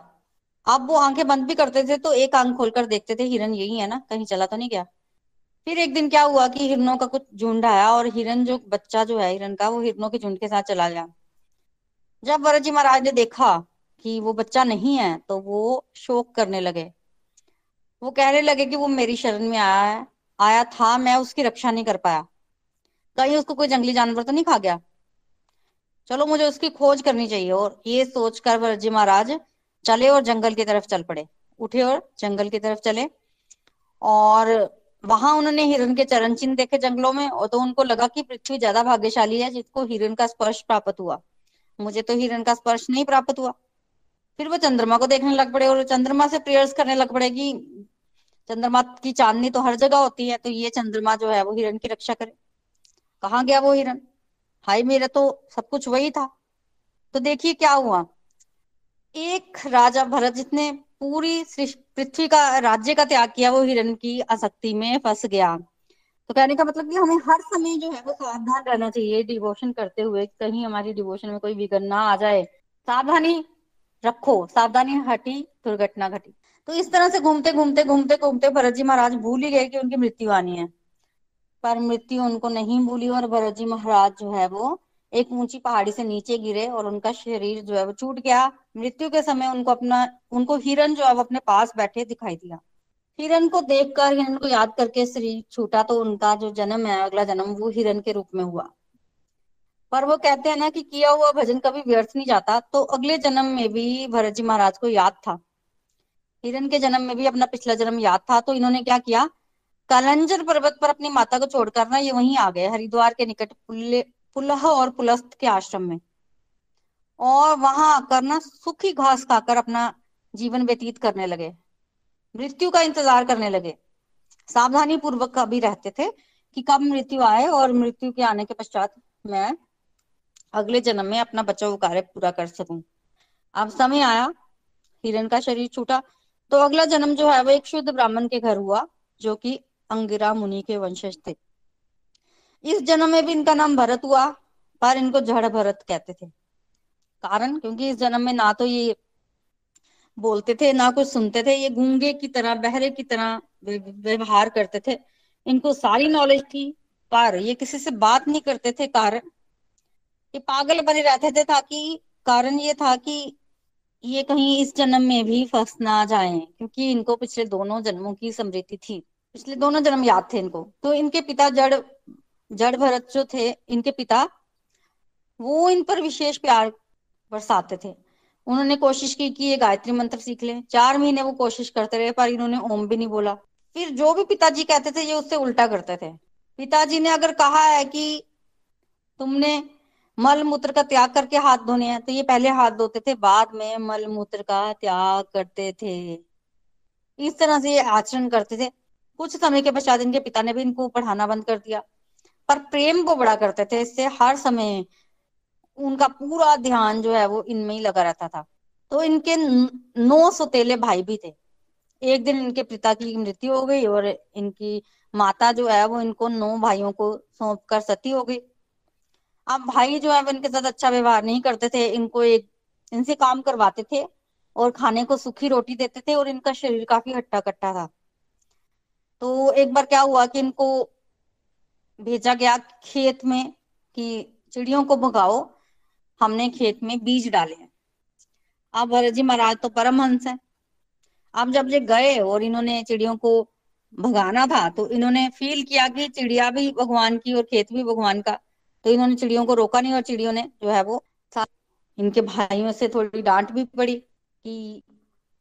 अब वो आँखें बंद भी करते थे तो एक आँख खोलकर देखते थे, हिरन यही है ना, कहीं चला तो नहीं गया। फिर एक दिन क्या हुआ कि हिरनों का कुछ झुंड आया और हिरन जो बच्चा जो है हिरन का, वो हिरनों के झुंड के साथ चला गया। जब वरद जी महाराज ने देखा कि वो बच्चा नहीं है तो वो शोक करने लगे। वो कहने लगे कि वो मेरी शरण में आया है, आया था, मैं उसकी रक्षा नहीं कर पाया। कहीं उसको कोई जंगली जानवर तो नहीं खा गया? चलो मुझे उसकी खोज करनी चाहिए और ये सोचकर वरजी महाराज चले और जंगल की तरफ़ चल पड़े। उठे और जंगल की तरफ़ चले और वहाँ उन्होंने हिरण के चरण चिन्ह देखे जंगलों में और तो उनको लगा कि पृथ्वी ज़्यादा भाग्यशाली है जिसको हिरण का स्पर्श प्राप्त हुआ। मुझे तो हिरण का स्पर्श नहीं प्राप्त हुआ। फिर वो चंद्रमा को देखने लग पड़े और चंद्रमा से प्रेयर्स करने लग पड़े कि चंद्रमा की चांदनी तो हर जगह होती है तो ये चंद्रमा जो है वो हिरण की रक्षा करे। कहाँ गया वो हिरण? हाय मेरा तो सब कुछ वही था। तो देखिए क्या हुआ। एक राजा भरत जिसने पूरी पृथ्वी का, राज्य का त्याग किया वो हिरण की आसक्ति में फंस गया। तो कहने का मतलब कि हमें हर समय जो है वो सावधान रहना चाहिए डिवोशन करते हुए कहीं हमारी डिवोशन में कोई विघन ना आ जाए। सावधानी रखो। सावधानी हटी, दुर्घटना घटी। तो इस तरह से घूमते घूमते घूमते घूमते भरत जी महाराज भूल ही गए कि उनकी मृत्यु आनी है। पर मृत्यु उनको नहीं भूली और भरत जी महाराज जो है वो एक ऊँची पहाड़ी से नीचे गिरे और उनका शरीर जो है वो छूट गया। मृत्यु के समय उनको अपना, उनको हिरन जो है वो अपने पास बैठे दिखाई दिया। हिरन को देखकर, हिरन को याद करके शरीर छूटा तो उनका जो जन्म है, अगला जन्म, वो हिरन के रूप में हुआ। पर वो कहते हैं ना कि किया हुआ भजन कभी व्यर्थ नहीं जाता। तो अगले जन्म में भी भरत जी महाराज को याद था। हिरन के जन्म में भी अपना पिछला जन्म याद था तो इन्होंने क्या किया? कलंजर पर्वत पर अपनी माता को छोड़कर ना ये वहीं आ गए, हरिद्वार के निकट पुलह और पुलस्त के आश्रम में। और वहाँ आकर ना सुखी घास खाकर अपना जीवन व्यतीत करने लगे। मृत्यु का इंतज़ार करने लगे। सावधानी पूर्वक भी रहते थे कि कब मृत्यु आए और मृत्यु के आने के पश्चात मैं अगले जन्म में अपना बचाव कार्य पूरा कर सकूँ। अब समय आया हिरण का शरीर छूटा तो अगला जन्म जो है वो एक शुद्ध ब्राह्मण के घर हुआ, जो कि अंगिरा मुनि के वंशज थे। इस जन्म में भी इनका नाम भरत हुआ, पर इनको जड़ भरत कहते थे। कारण? क्योंकि इस जन्म में ना तो ये बोलते थे, ना कुछ सुनते थे, ये गूँगे की तरह, बहरे की तरह व्यवहार करते थे। इनको सारी नॉलेज थी, पर ये किसी से बात नहीं करते थे। कारण? ये पागल बने रहते थे, ताकि कारण ये था कि ये कहीं इस जन्म में भी फंस ना जाए, क्योंकि इनको पिछले दोनों जन्मों की समृद्धि थी। पिछले दोनों जन्म याद थे इनको। तो इनके पिता जड़ जड़ भरत जो थे, इनके पिता, वो इन पर विशेष प्यार बरसाते थे। उन्होंने कोशिश की कि ये गायत्री मंत्र सीख ले। चार महीने वो कोशिश करते रहे, पर इन्होंने ओम भी नहीं बोला। फिर जो भी पिताजी कहते थे, ये उससे उल्टा करते थे। पिताजी ने अगर कहा है कि तुमने मल मूत्र का त्याग करके हाथ धोने हैं। तो ये पहले हाथ धोते थे, बाद में मल मूत्र का त्याग करते थे। इस तरह से ये आचरण करते थे। कुछ समय के पश्चात इनके पिता ने भी इनको पढ़ाना बंद कर दिया। पर प्रेम को बड़ा करते थे। इससे हर समय उनका पूरा ध्यान जो है वो इनमें ही लगा रहता था। तो इनके नौ सौतेले भाई भी थे। एक दिन इनके पिता की मृत्यु हो गई और इनकी माता जो है वो इनको नौ भाइयों को सौंप कर सती हो गई। अब भाई जो है इनके साथ अच्छा व्यवहार नहीं करते थे, इनको एक, इनसे काम करवाते थे और खाने को सूखी रोटी देते थे और इनका शरीर काफ़ी हट्टा कट्टा था। तो एक बार क्या हुआ कि इनको भेजा गया खेत में कि चिड़ियों को भगाओ, हमने खेत में बीज डाले हैं। अब भरत जी महाराज तो परमहंस है। अब जब ये गए और इन्होंने चिड़ियों को भगाना था तो इन्होंने फील किया कि चिड़िया भी भगवान की और खेत भी भगवान का। तो इन्होंने चिड़ियों को रोका नहीं और चिड़ियों ने जो है वो इनके भाइयों से थोड़ी डांट भी पड़ी कि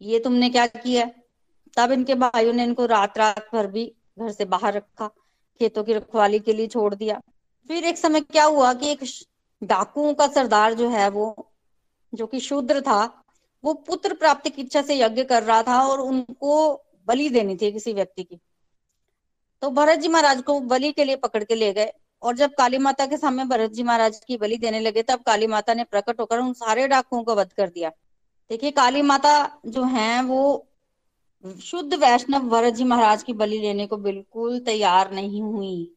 ये तुमने क्या किया? तब इनके भाइयों ने इनको रात रात भर भी घर से बाहर रखा, खेतों की रखवाली के लिए छोड़ दिया। फिर एक समय क्या हुआ कि एक डाकुओं का सरदार जो है वो, जो कि शूद्र था, वो पुत्र प्राप्ति की इच्छा से यज्ञ कर रहा था और उनको बलि देनी थी किसी व्यक्ति की। तो भरत जी महाराज को बलि के लिए पकड़ के ले गए। और जब काली माता के सामने भरत जी महाराज की बलि देने लगे, तब काली माता ने प्रकट होकर उन सारे डाकुओं को वध कर दिया। देखिए, काली माता जो है, वो शुद्ध वैष्णव भरत जी महाराज की बलि लेने को बिल्कुल तैयार नहीं हुई।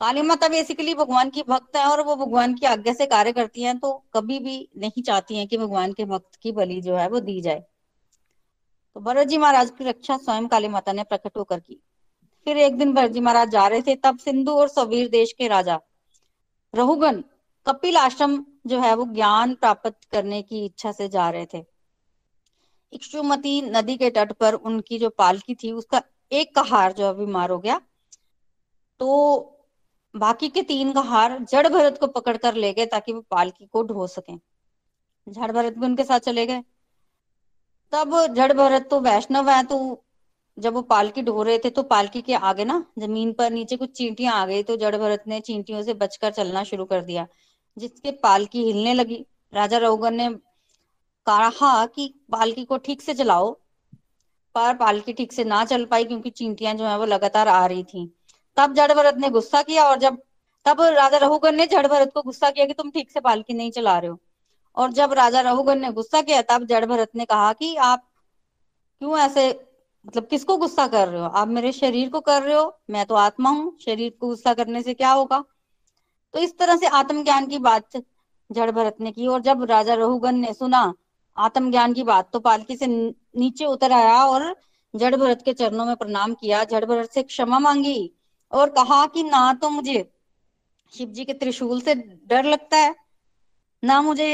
काली माता बेसिकली भगवान की भक्त है और वो भगवान की आज्ञा से कार्य करती हैं तो कभी भी नहीं चाहती हैं कि भगवान के भक्त की बलि जो है वो दी जाए। तो भरत जी महाराज की रक्षा स्वयं काली माता ने प्रकट होकर की। फिर एक दिन भरजी महाराज जा रहे थे, तब सिंधु और सवीर देश के राजा रहुगन कपिल आश्रम जो है वो ज्ञान प्राप्त करने की इच्छा से जा रहे थे। इक्षुमती नदी के तट पर उनकी जो पालकी थी, उसका एक कहार जो बीमार हो गया। तो बाकी के तीन कहार जड़ भरत को पकड़ कर ले गए ताकि वो पालकी को ढो सके। जड़ भरत भी उनके साथ चले गए। तब जड़ भरत तो वैष्णव है तो जब वो पालकी ढो रहे थे तो पालकी के आगे ना ज़मीन पर नीचे कुछ चींटियाँ आ गई तो जड़ भरत ने चींटियों से बचकर चलना शुरू कर दिया, जिसके पालकी हिलने लगी। राजा रघुगन ने कहा कि पालकी को ठीक से चलाओ, पर पालकी ठीक से ना चल पाई क्योंकि चींटियाँ जो है वो लगातार आ रही थी। तब जड़ भरत ने गुस्सा किया और जब, तब राजा रघुगन ने जड़ भरत को गुस्सा किया कि तुम ठीक से पालकी नहीं चला रहे हो। और जब राजा रघुगन ने गुस्सा किया, तब जड़ भरत ने कहा कि आप क्यों ऐसे मतलब किसको गुस्सा कर रहे हो? आप मेरे शरीर को कर रहे हो, मैं तो आत्मा हूँ, शरीर को गुस्सा करने से क्या होगा? तो इस तरह से आत्मज्ञान की बात जड़ भरत ने की, और जब राजा रघुगन ने सुना आत्मज्ञान की बात तो पालकी से नीचे उतर आया और जड़ भरत के चरणों में प्रणाम किया। जड़ भरत से क्षमा मांगी और कहा कि, ना तो मुझे शिव जी के त्रिशूल से डर लगता है, ना मुझे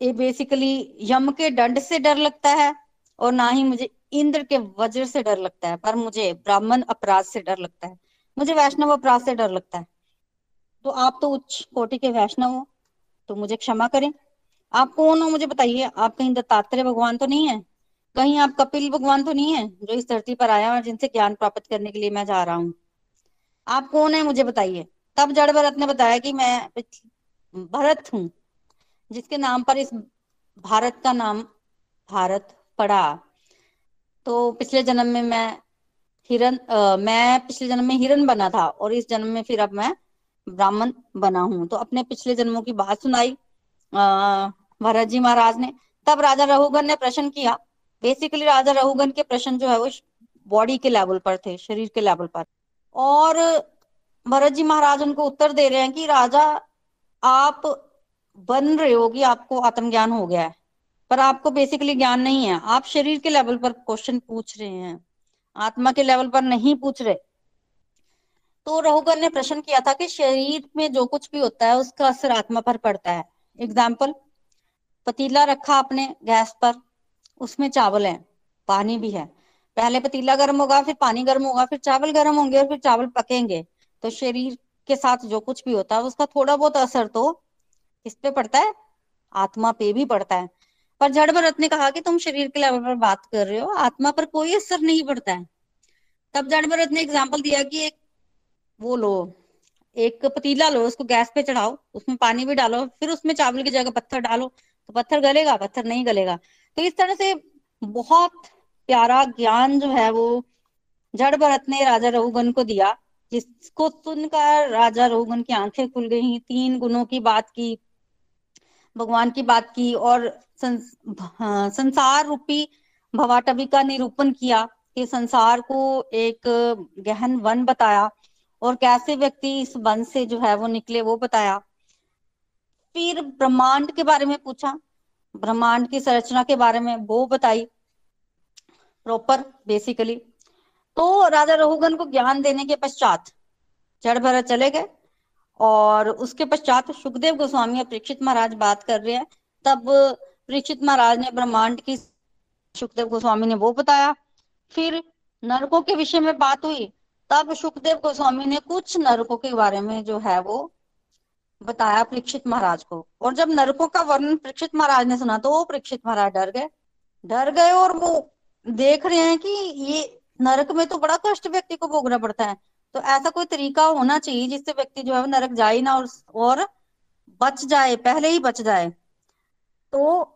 ये बेसिकली यम के दंड से डर लगता है, और ना ही मुझे इंद्र के वज्र से डर लगता है, पर मुझे ब्राह्मण अपराध से डर लगता है। मुझे वैष्णव अपराध से डर लगता है। तो आप तो उच्च कोटि के वैष्णव हो तो मुझे क्षमा करें। आप कौन हो मुझे बताइए? आप कहीं दत्तात्रेय भगवान तो नहीं है? कहीं आप कपिल भगवान तो नहीं है, जो इस धरती पर आया और जिनसे ज्ञान प्राप्त करने के लिए मैं जा रहा हूँ? आप कौन है मुझे बताइए। तब जड़ भरत ने बताया कि मैं भरत हूँ, जिसके नाम पर इस भारत का नाम भारत पड़ा। तो पिछले जन्म में मैं हिरन आ, मैं पिछले जन्म में हिरन बना था और इस जन्म में फिर अब मैं ब्राह्मण बना हूँ। तो अपने पिछले जन्मों की बात सुनाई भरत जी महाराज ने। तब राजा रघुगन ने प्रश्न किया। बेसिकली राजा रघुगन के प्रश्न जो है वो बॉडी के लेवल पर थे शरीर के लेवल पर। और भरत जी महाराज उनको उत्तर दे रहे हैं कि राजा आप बन रहे हो कि आपको आत्मज्ञान हो गया है। पर आपको बेसिकली ज्ञान नहीं है। आप शरीर के लेवल पर क्वेश्चन पूछ रहे हैं। आत्मा के लेवल पर नहीं पूछ रहे। तो रघुगर ने प्रश्न किया था कि शरीर में जो कुछ भी होता है, उसका असर आत्मा पर पड़ता है। एग्ज़ाम्पल पतीला रखा आपने गैस पर, उसमें चावल है, पानी भी है। पहले पतीला गर्म होगा, फिर पानी गर्म होगा, फिर चावल गर्म होंगे और फिर चावल पकेंगे। तो शरीर के साथ जो कुछ भी होता है, उसका थोड़ा बहुत असर तो किस पे पड़ता है, आत्मा पे भी पड़ता है। पर जड़ भरत ने कहा कि तुम शरीर के लेवल पर बात कर रहे हो, आत्मा पर कोई असर नहीं पड़ता है। तब जड़ भरत ने एग्ज़ाम्पल दिया कि एक वो लो, एक पतीला लो, उसको गैस पे चढ़ाओ, उसमें पानी भी डालो, फिर उसमें चावल की जगह पत्थर डालो तो पत्थर गलेगा, पत्थर नहीं गलेगा। तो इस तरह से बहुत प्यारा ज्ञान जो है वो जड़ भरत ने राजा रघुगन को दिया, जिसको सुनकर राजा रघुगन की आँखें खुल गई, तीन गुणों की बात की भगवान की बात की और संस, हाँ, संसार रूपी भवाटवी का निरूपण किया कि संसार को एक गहन वन बताया और कैसे व्यक्ति इस वन से जो है वो निकले वो बताया। फिर ब्रह्मांड के बारे में पूछा। ब्रह्मांड की संरचना के बारे में वो बताई। प्रॉपर बेसिकली तो राजा रघुगन को ज्ञान देने के पश्चात जड़ भरत चले गए। और उसके पश्चात सुखदेव गोस्वामी और परीक्षित महाराज बात कर रहे हैं। तब परीक्षित महाराज ने ब्रह्मांड की सुखदेव गोस्वामी ने वो बताया। फिर नरकों के विषय में बात हुई। तब सुखदेव गोस्वामी ने कुछ नरकों के बारे में जो है वो बताया परीक्षित महाराज को। और जब नरकों का वर्णन परीक्षित महाराज ने सुना तो वो परीक्षित महाराज डर गए। डर गए और वो देख रहे हैं कि ये नरक में तो बड़ा कष्ट व्यक्ति को भोगना पड़ता है। तो ऐसा कोई तरीका होना चाहिए जिससे व्यक्ति जो है नरक जाए ना और, और बच जाए पहले ही बच जाए। तो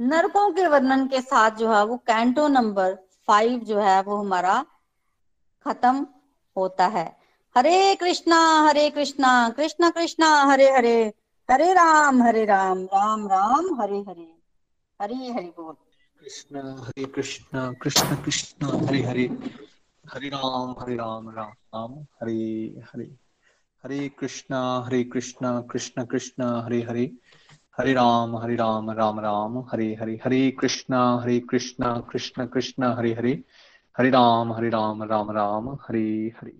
नरकों के वर्णन के साथ जो है वो कैंटो नंबर फाइव जो है वो हमारा खत्म होता है। हरे कृष्णा हरे कृष्णा कृष्ण कृष्णा हरे हरे हरे राम हरे राम राम राम हरे हरे हरे हरे बोल। कृष्ण हरे कृष्ण कृष्ण कृष्ण हरे हरे। हरे राम हरे राम। राम राम हरे हरे। हरे कृष्ण हरे कृष्ण कृष्ण कृष्ण हरे हरे। हरे राम हरे राम राम। राम हरे हरे। हरे कृष्ण हरे कृष्ण कृष्ण कृष्ण हरे हरे। हरे राम हरे राम राम। राम हरे हरे।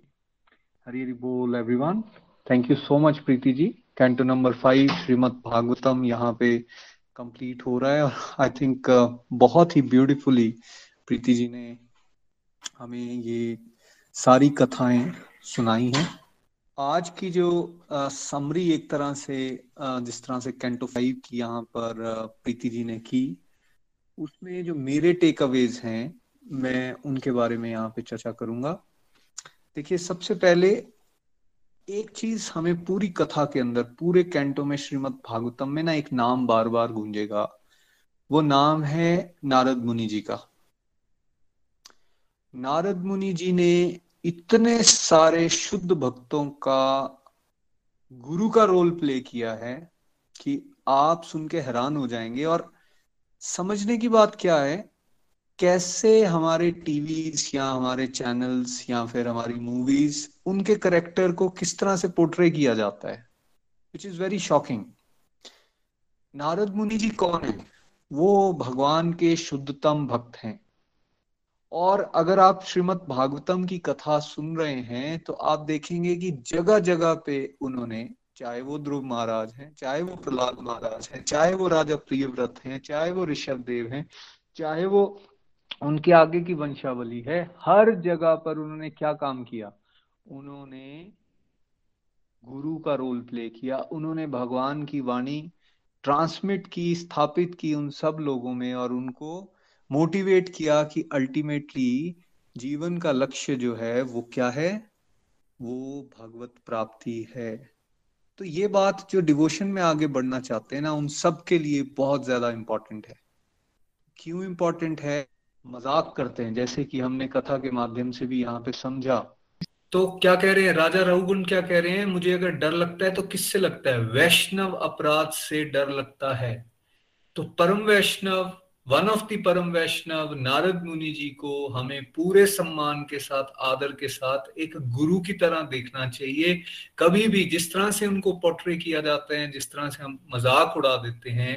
हरे हरि बोल everyone thank you so much Preeti ji. Canto number five Shrimad Bhagavatam यहाँ पे कंप्लीट हो रहा है। और आई थिंक uh, बहुत ही ब्यूटीफुली प्रीति जी ने हमें ये सारी कथाएँ सुनाई हैं। आज की जो समरी एक तरह से जिस तरह से कैंटो फाइव की यहाँ पर प्रीति जी ने की, उसमें जो मेरे टेक अवेज हैं, मैं उनके बारे में यहाँ पे चर्चा करूँगा। देखिए, सबसे पहले एक चीज़ हमें पूरी कथा के अंदर, पूरे कैंटो में श्रीमद भागवतम में ना एक नाम बार बार गूंजेगा। वो नाम है नारद मुनि जी का। नारद मुनि जी ने इतने सारे शुद्ध भक्तों का गुरु का रोल प्ले किया है कि आप सुन के हैरान हो जाएँगे। और समझने की बात क्या है? कैसे हमारे टीवीज या हमारे चैनल्स या फिर हमारी मूवीज़ उनके करेक्टर को किस तरह से पोर्ट्रे किया जाता है? Which is very shocking Narad Muni ji कौन है? वो भगवान के शुद्धतम भक्त हैं। और अगर आप श्रीमद भागवतम की कथा सुन रहे हैं तो आप देखेंगे कि जगह जगह पे उन्होंने, चाहे वो ध्रुव महाराज हैं, चाहे वो प्रहलाद महाराज हैं, चाहे वो राजा प्रियव्रत हैं, चाहे वो ऋषभ देव हैं, चाहे वो उनके आगे की वंशावली है, हर जगह पर उन्होंने क्या काम किया? उन्होंने गुरु का रोल प्ले किया, उन्होंने भगवान की वाणी ट्रांसमिट की, स्थापित की उन सब लोगों में और उनको मोटिवेट किया कि अल्टीमेटली जीवन का लक्ष्य जो है वो क्या है? वो भगवत प्राप्ति है। तो ये बात जो डिवोशन में आगे बढ़ना चाहते हैं ना, उन सब के लिए बहुत ज़्यादा इंपॉर्टेंट है। क्यों इंपॉर्टेंट है? मज़ाक करते हैं, जैसे कि हमने कथा के माध्यम से भी यहाँ पे समझा। तो क्या कह रहे हैं? राजा रघुगुण क्या कह रहे हैं? मुझे अगर डर लगता है तो किससे लगता है? वैष्णव अपराध से डर लगता है। तो परम वैष्णव वन ऑफ़ दी परम वैष्णव नारद मुनि जी को हमें पूरे सम्मान के साथ, आदर के साथ एक गुरु की तरह देखना चाहिए। कभी भी जिस तरह से उनको पोर्ट्रे किया जाता है, जिस तरह से हम मज़ाक उड़ा देते हैं,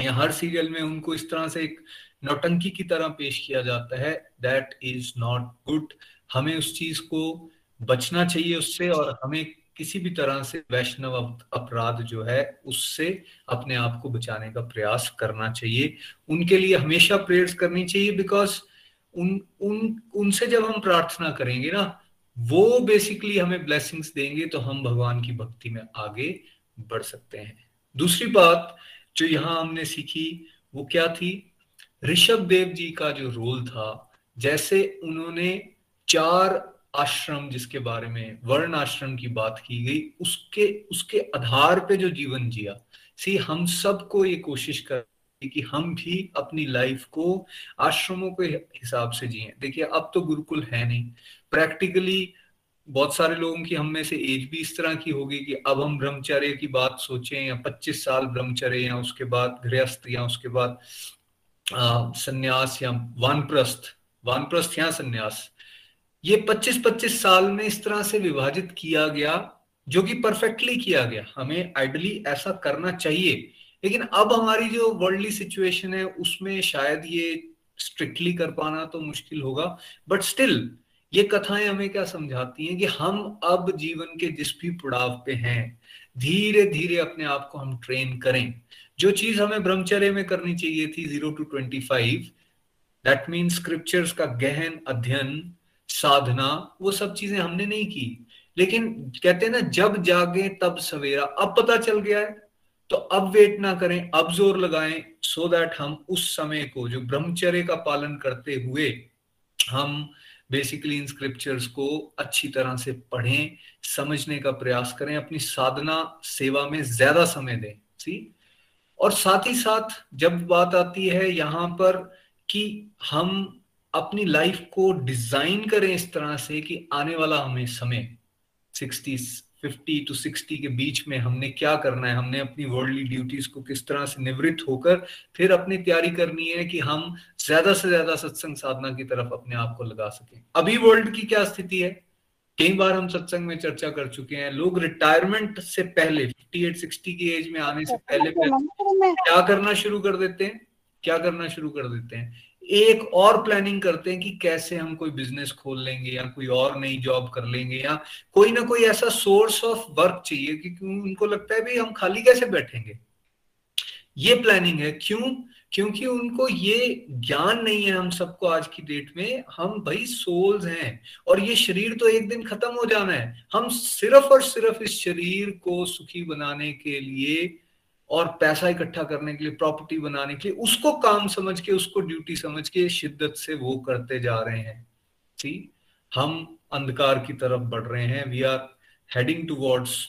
या हर सीरियल में उनको इस तरह से एक नौटंकी की तरह पेश किया जाता है दैट इज़ नॉट गुड हमें उस चीज़ को बचना चाहिए उससे और हमें किसी भी तरह से वैष्णव अपराध जो है, उससे अपने आप को बचाने का प्रयास करना चाहिए। उनके लिए हमेशा प्रेयर्स करनी चाहिए बिकॉज़ उन उन, उनसे जब हम प्रार्थना करेंगे ना, वो बेसिकली हमें ब्लेसिंग्स देंगे तो हम भगवान की भक्ति में आगे बढ़ सकते हैं। दूसरी बात जो यहाँ हमने सीखी, वो क्या थी? ऋषभ देव जी का जो रोल था, जैसे उन्होंने चार आश्रम जिसके बारे में, वर्ण आश्रम की बात की गई, उसके उसके आधार पे जो जीवन जिया, सी, हम सबको ये कोशिश कर कि हम भी अपनी लाइफ को आश्रमों के हिसाब से जिए। देखिए, अब तो गुरुकुल है नहीं। प्रैक्टिकली बहुत सारे लोगों की हम में से एज भी इस तरह की होगी कि अब हम ब्रह्मचर्य की बात सोचें या 25 साल ब्रह्मचर्य या उसके बाद गृहस्थ या उसके बाद संन्यास या वानप्रस्थ। वानप्रस्थ या संन्यास। ये 25-25 साल में इस तरह से विभाजित किया गया, जो कि परफेक्टली किया गया। हमें आइडली ऐसा करना चाहिए। लेकिन अब हमारी जो वर्ल्डली सिचुएशन है, उसमें शायद ये स्ट्रिक्टली कर पाना तो मुश्किल होगा। बट स्टिल, ये कथाएँ हमें क्या समझाती हैं कि हम अब जीवन के जिस भी पड़ाव पे हैं धीरे धीरे अपने आप को हम ट्रेन करें। जो चीज़ हमें ब्रह्मचर्य में करनी चाहिए थी zero to twenty five that mean scriptures का गहन अध्ययन साधना, वो सब चीज़ें हमने नहीं की। लेकिन कहते हैं ना, जब जागे तब सवेरा। अब पता चल गया है तो अब वेट ना करें, अब ज़ोर लगाएँ सो दैट हम उस समय को, जो ब्रह्मचर्य का पालन करते हुए, हम बेसिकली इन स्क्रिप्चर्स को अच्छी तरह से पढ़ें, समझने का प्रयास करें, अपनी साधना, सेवा में ज़्यादा समय दें। सी और साथ ही साथ जब बात आती है यहाँ पर कि हम अपनी लाइफ को डिज़ाइन करें इस तरह से कि आने वाला हमें समय सिक्सटी फिफ्टी टू सिक्सटी के बीच में हमने क्या करना है हमने अपनी वर्ल्डली ड्यूटीज़ को किस तरह से निवृत्त होकर फिर अपनी तैयारी करनी है कि हम ज़्यादा से ज़्यादा सत्संग साधना की तरफ़ अपने आप को लगा सकें। अभी वर्ल्ड की क्या स्थिति है? कई बार हम सत्संग में चर्चा कर चुके हैं लोग रिटायरमेंट से पहले फिफ्टी एट सिक्सटी की एज में आने से पहले, पहले क्या करना शुरू कर देते हैं? क्या करना शुरू कर देते हैं? एक और प्लानिंग करते हैं कि कैसे हम कोई बिज़नेस खोल लेंगे या कोई और नई जॉब कर लेंगे या कोई ना कोई ऐसा सोर्स ऑफ़ वर्क चाहिए कि उनको लगता है भाई हम खाली कैसे बैठेंगे? ये प्लानिंग है। क्यों? क्योंकि उनको ये ज्ञान नहीं है हम सबको आज की डेट में। हम भाई सोल्स हैं और ये शरीर तो एक दिन खत्म हो जाना है। हम सिर्फ़ और सिर्फ़ इस शरीर को सुखी बनाने के लिए और पैसा इकट्ठा करने के लिए प्रॉपर्टी बनाने के लिए, उसको काम समझ के, उसको ड्यूटी समझ के, शिद्दत से वो करते जा रहे हैं। सी हम अंधकार की तरफ़ बढ़ रहे हैं। We are heading towards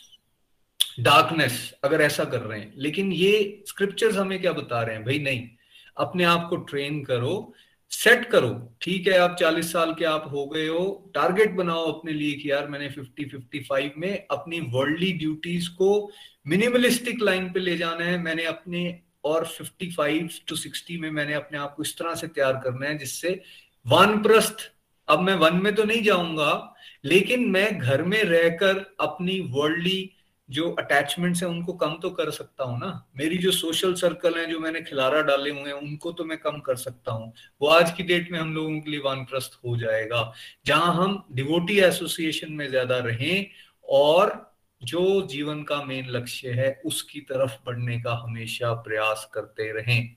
darkness अगर ऐसा कर रहे हैं। लेकिन ये स्क्रिप्चर्स हमें क्या बता रहे हैं? भाई नहीं, अपने आप को ट्रेन करो सेट करो। ठीक है, आप 40 साल के आप हो गए हो। टारगेट बनाओ अपने लिए कि यार मैंने 50 55 में अपनी वर्ल्डली ड्यूटीज़ को मिनिमलिस्टिक लाइन पे ले जाना है। मैंने अपने और 55 टू 60 में मैंने अपने आप को इस तरह से तैयार करना है जिससे वानप्रस्थ, अब मैं वन में तो नहीं जाऊँगा, लेकिन मैं घर में रहकर अपनी वर्ल्डली जो अटैचमेंट्स है, उनको कम तो कर सकता हूँ ना। मेरी जो सोशल सर्कल है, जो मैंने खिलारा डाले हुए हैं, उनको तो मैं कम कर सकता हूँ। वो आज की डेट में हम लोगों के लिए वानप्रस्त हो जाएगा, जहाँ हम डिवोटी एसोसिएशन में ज़्यादा रहें और जो जीवन का मेन लक्ष्य है, उसकी तरफ़ बढ़ने का हमेशा प्रयास करते रहें।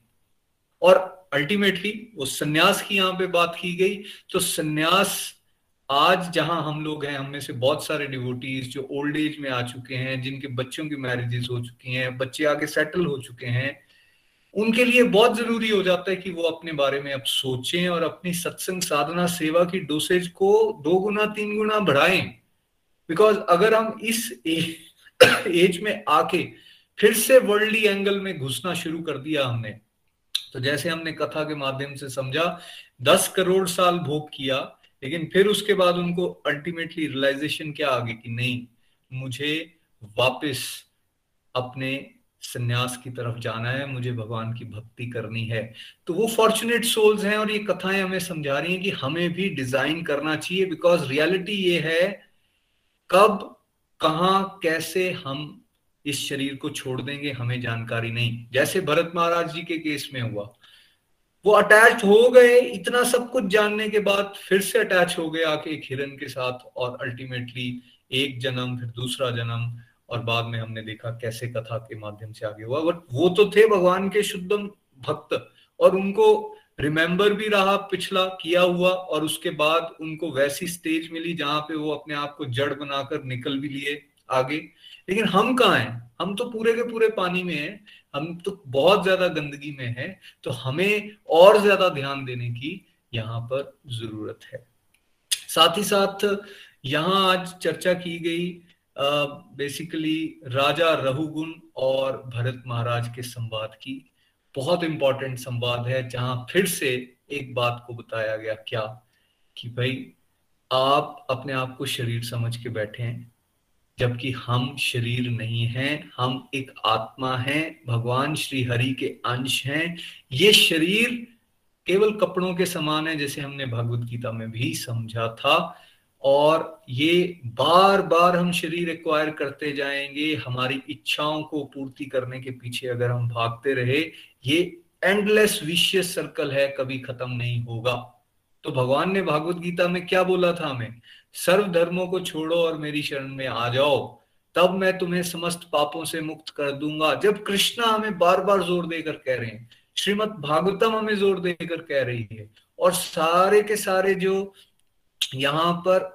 और अल्टीमेटली वो सन्यास की यहाँ पे बात की गई तो सन्यास आज जहाँ हम लोग हैं, हम में से बहुत सारे डिवोटीज जो ओल्ड एज में आ चुके हैं, जिनके बच्चों की मैरिजेस हो चुकी हैं, बच्चे आगे सेटल हो चुके हैं, उनके लिए बहुत ज़रूरी हो जाता है कि वो अपने बारे में अब सोचें और अपनी सत्संग, साधना, सेवा की डोसेज को दो गुना, तीन गुना बढ़ाएँ। बिकॉज़ अगर हम इस एज में आके फिर से वर्ल्डली एंगल में घुसना शुरू कर दिया हमने तो जैसे हमने कथा के माध्यम से समझा, दस करोड़ साल भोग किया लेकिन फिर उसके बाद उनको अल्टीमेटली रियलाइजेशन क्या आ गई कि नहीं, मुझे वापस अपने संन्यास की तरफ़ जाना है, मुझे भगवान की भक्ति करनी है। तो वो फॉर्चुनेट सोल्स हैं और ये कथाएँ हमें समझा रही हैं कि हमें भी डिज़ाइन करना चाहिए बिकॉज़ रियलिटी ये है कब, कहा, कैसे हम इस शरीर को छोड़ देंगे, हमें जानकारी नहीं। जैसे भरत महाराज जी के केस में हुआ। वो अटैच हो गए, इतना सब कुछ जानने के बाद फिर से अटैच हो गए आके एक हिरन के साथ और अल्टीमेटली एक जन्म, फिर दूसरा जन्म और बाद में हमने देखा कैसे कथा के माध्यम से आगे हुआ। बट वो तो थे भगवान के शुद्ध भक्त और उनको रिमेम्बर भी रहा पिछला, किया हुआ और उसके बाद उनको वैसी स्टेज मिली जहाँ पे वो अपने आप को जड़ बनाकर निकल भी लिए आगे। लेकिन हम कहा हैं? हम तो पूरे के पूरे पानी में हैं। हम तो बहुत ज़्यादा गंदगी में है तो हमें और ज़्यादा ध्यान देने की यहाँ पर ज़रूरत है। साथ ही साथ यहाँ आज चर्चा की गई बेसिकली राजा रहुगुण और भरत महाराज के संवाद की। बहुत इंपॉर्टेंट संवाद है, जहाँ फिर से एक बात को बताया गया क्या कि भाई आप अपने आप को शरीर समझ के बैठे हैं। जबकि हम शरीर नहीं हैं, हम एक आत्मा हैं, भगवान श्री हरि के अंश हैं। ये शरीर केवल कपड़ों के समान है, जैसे हमने भगवत गीता में भी समझा था। और ये बार बार हम शरीर एक्वायर करते जाएँगे, हमारी इच्छाओं को पूर्ति करने के पीछे अगर हम भागते रहे, ये एंडलेस विशियस सर्कल है, कभी खत्म नहीं होगा। तो भगवान ने भागवत गीता में क्या बोला था हमें? सर्व धर्मों को छोड़ो और मेरी शरण में आ जाओ। तब मैं तुम्हें समस्त पापों से मुक्त कर दूँगा। जब कृष्णा हमें बार बार ज़ोर देकर कह रहे हैं, श्रीमद भागवतम हमें ज़ोर देकर कह रही है, और सारे के सारे जो यहाँ पर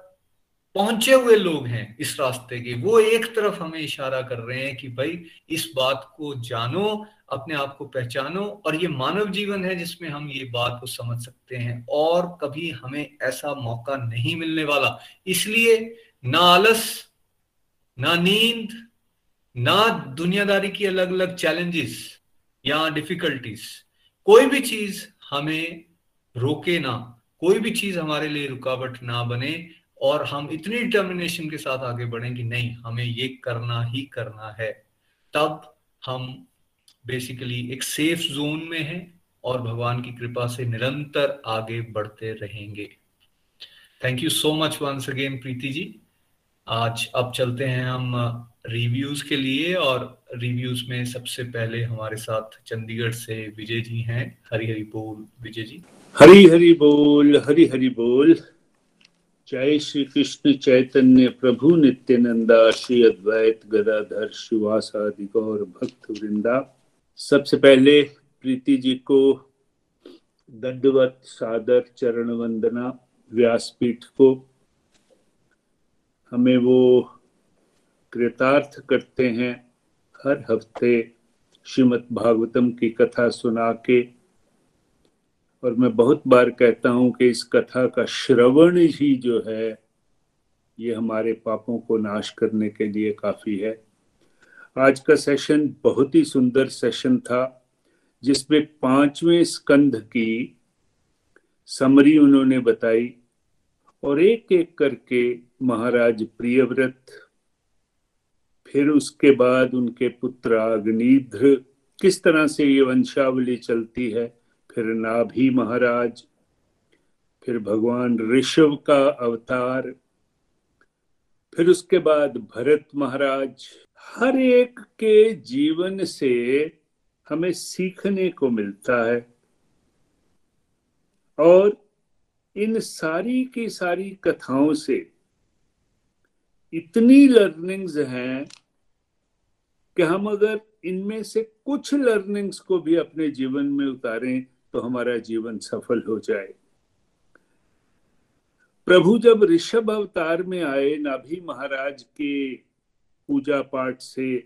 पहुँचे हुए लोग हैं इस रास्ते के। वो एक तरफ़ हमें इशारा कर रहे हैं कि भाई, इस बात को जानो, अपने आप को पहचानो और ये मानव जीवन है जिसमें हम ये बात को समझ सकते हैं और कभी हमें ऐसा मौका नहीं मिलने वाला। इसलिए ना आलस, ना नींद, ना दुनियादारी की अलग अलग चैलेंजेस या डिफिकल्टीज कोई भी चीज़ हमें रोके ना, कोई भी चीज़ हमारे लिए रुकावट ना बने और हम इतनी डिटर्मिनेशन के साथ आगे बढ़े कि नहीं, हमें ये करना ही करना है। तब हम बेसिकली एक सेफ़ जोन में हैं और भगवान की कृपा से निरंतर आगे बढ़ते रहेंगे। Thank you so much once again Preeti ji. आज अब चलते हैं हम रिव्यूज़ के लिए और रिव्यूज़ में सबसे पहले हमारे साथ चंडीगढ़ से विजय जी हैं। हरी हरी बोल, विजय जी। हरी हरी बोल, हरी हरी बोल। जय श्री कृष्ण चैतन्य प्रभु नित्यानंदा, श्री अद्वैत गदाधर शिवासादि गौर भक्त वृंदा सबसे पहले प्रीति जी को दंडवत सादर चरण वंदना व्यासपीठ को। हमें वो कृतार्थ करते हैं हर हफ़्ते श्रीमद् भागवतम की कथा सुना के। और मैं बहुत बार कहता हूँ कि इस कथा का श्रवण ही जो है, ये हमारे पापों को नाश करने के लिए काफ़ी है। आज का सेशन बहुत ही सुंदर सेशन था, जिसमें पाँचवें स्कंध की समरी उन्होंने बताई और एक एक करके महाराज प्रियव्रत, फिर उसके बाद उनके पुत्र अग्निध्र किस तरह से ये वंशावली चलती है फिर नाभि महाराज, फिर भगवान ऋषभ का अवतार, फिर उसके बाद भरत महाराज। हर एक के जीवन से हमें सीखने को मिलता है। और इन सारी की सारी कथाओं से इतनी लर्निंग्स हैं कि हम अगर इनमें से कुछ लर्निंग्स को भी अपने जीवन में उतारें तो हमारा जीवन सफल हो जाए। प्रभु जब ऋषभ अवतार में आए, नाभि महाराज के पूजा पाठ से,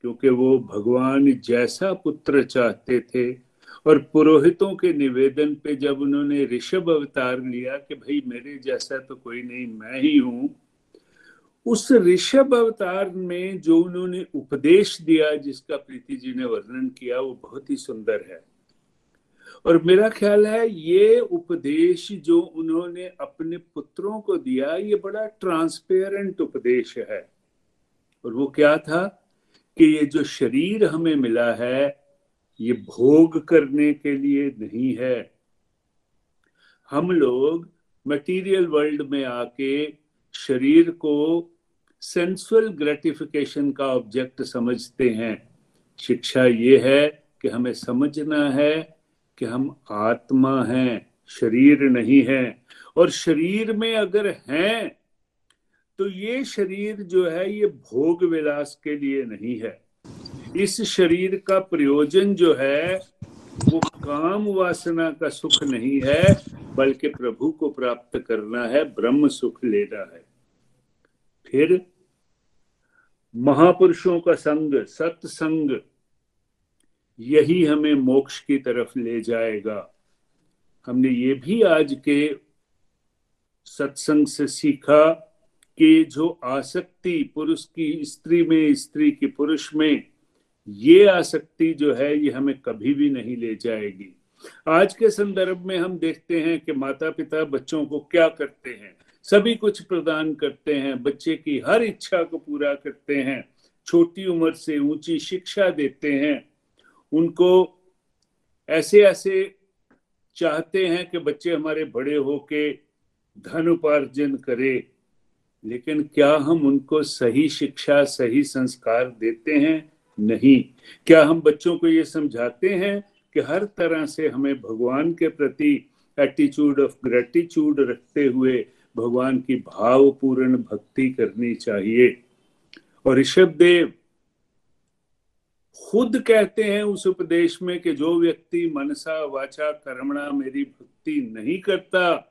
क्योंकि वो भगवान जैसा पुत्र चाहते थे, और पुरोहितों के निवेदन पे जब उन्होंने ऋषभ अवतार लिया कि भाई मेरे जैसा तो कोई नहीं, मैं ही हूँ, उस ऋषभ अवतार में जो उन्होंने उपदेश दिया, जिसका प्रीति जी ने वर्णन किया, वो बहुत ही सुंदर है। और मेरा ख्याल है ये उपदेश जो उन्होंने अपने पुत्रों को दिया, ये बड़ा ट्रांसपेरेंट उपदेश है। और वो क्या था कि ये जो शरीर हमें मिला है, ये भोग करने के लिए नहीं है। हम लोग मटेरियल वर्ल्ड में आके शरीर को सेंसुअल ग्रेटिफिकेशन का ऑब्जेक्ट समझते हैं। शिक्षा ये है कि हमें समझना है कि हम आत्मा हैं, शरीर नहीं है। और शरीर में अगर हैं तो ये शरीर जो है, ये भोग विलास के लिए नहीं है। इस शरीर का प्रयोजन जो है, वो काम वासना का सुख नहीं है, बल्कि प्रभु को प्राप्त करना है, ब्रह्म सुख लेना है। फिर महापुरुषों का संग, सत्संग यही हमें मोक्ष की तरफ़ ले जाएगा। हमने ये भी आज के सत्संग से सीखा कि जो आसक्ति पुरुष की स्त्री में, स्त्री की पुरुष में, ये आसक्ति जो है, ये हमें कभी भी नहीं ले जाएगी। आज के संदर्भ में हम देखते हैं कि माता पिता बच्चों को क्या करते हैं। सभी कुछ प्रदान करते हैं, बच्चे की हर इच्छा को पूरा करते हैं, छोटी उम्र से ऊँची शिक्षा देते हैं उनको ऐसे ऐसे चाहते हैं कि बच्चे हमारे बड़े होके धन उपार्जन करे, लेकिन क्या हम उनको सही शिक्षा, सही संस्कार देते हैं? नहीं। क्या हम बच्चों को ये समझाते हैं कि हर तरह से हमें भगवान के प्रति एटीट्यूड ऑफ़ ग्रेटिट्यूड रखते हुए भगवान की भावपूर्ण भक्ति करनी चाहिए? और ऋषभ देव खुद कहते हैं उस उपदेश में कि जो व्यक्ति मनसा, वाचा, कर्मणा मेरी भक्ति नहीं करता,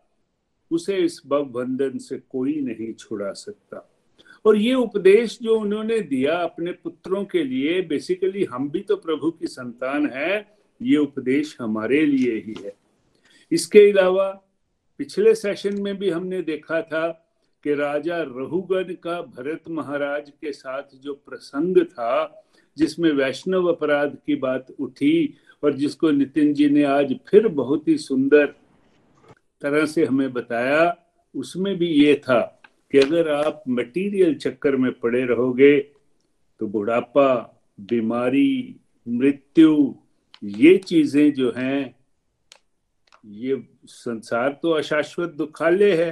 उसे इस भव बंधन से कोई नहीं छुड़ा सकता। और ये उपदेश जो उन्होंने दिया अपने पुत्रों के लिए बेसिकली हम भी तो प्रभु की संतान है, ये उपदेश हमारे लिए ही है। इसके अलावा पिछले सेशन में भी हमने देखा था कि राजा रहुगन का भरत महाराज के साथ जो प्रसंग था जिसमें वैष्णव अपराध की बात उठी और जिसको नितिन जी ने आज फिर बहुत ही सुंदर तरह से हमें बताया, उसमें भी ये था कि अगर आप मटेरियल चक्कर में पड़े रहोगे तो बुढ़ापा, बीमारी, मृत्यु, ये चीज़ें जो हैं, ये संसार तो अशाश्वत दुखालय है।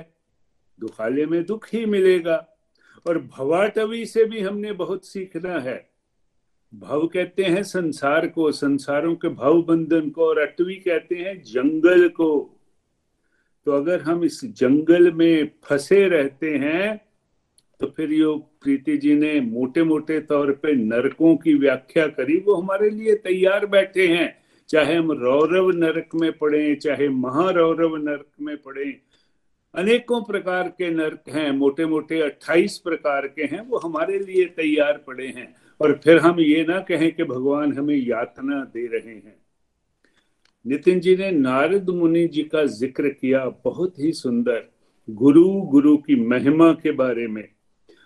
दुखालय में दुख ही मिलेगा। और भवाटवी से भी हमने बहुत सीखना है भव कहते हैं संसार को, संसारों के भव बंधन को, और अटवी कहते हैं जंगल को। तो अगर हम इस जंगल में फंसे रहते हैं तो फिर यो प्रीति जी ने मोटे मोटे तौर पे नरकों की व्याख्या करी। वो हमारे लिए तैयार बैठे हैं। चाहे हम रौरव नरक में पड़े, चाहे महारौरव नरक में पड़े। अनेकों प्रकार के नरक हैं मोटे मोटे अट्ठाईस प्रकार के हैं, वो हमारे लिए तैयार पड़े हैं। और फिर हम ये ना कहें कि भगवान हमें यातना दे रहे हैं। नितिन जी ने नारद मुनि जी का ज़िक्र किया बहुत ही सुंदर, गुरु गुरु की महिमा के बारे में।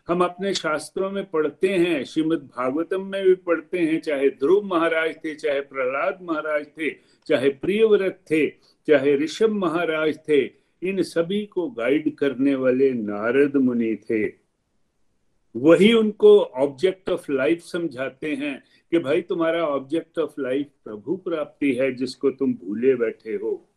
हम अपने शास्त्रों में पढ़ते हैं, श्रीमद भागवतम में भी पढ़ते हैं, चाहे ध्रुव महाराज थे, चाहे प्रहलाद महाराज थे, चाहे प्रियव्रत थे, चाहे ऋषभ महाराज थे, इन सभी को गाइड करने वाले नारद मुनि थे। वही उनको ऑब्जेक्ट ऑफ़ लाइफ समझाते हैं कि भाई तुम्हारा ऑब्जेक्ट ऑफ़ लाइफ प्रभु प्राप्ति है, जिसको तुम भूले बैठे हो।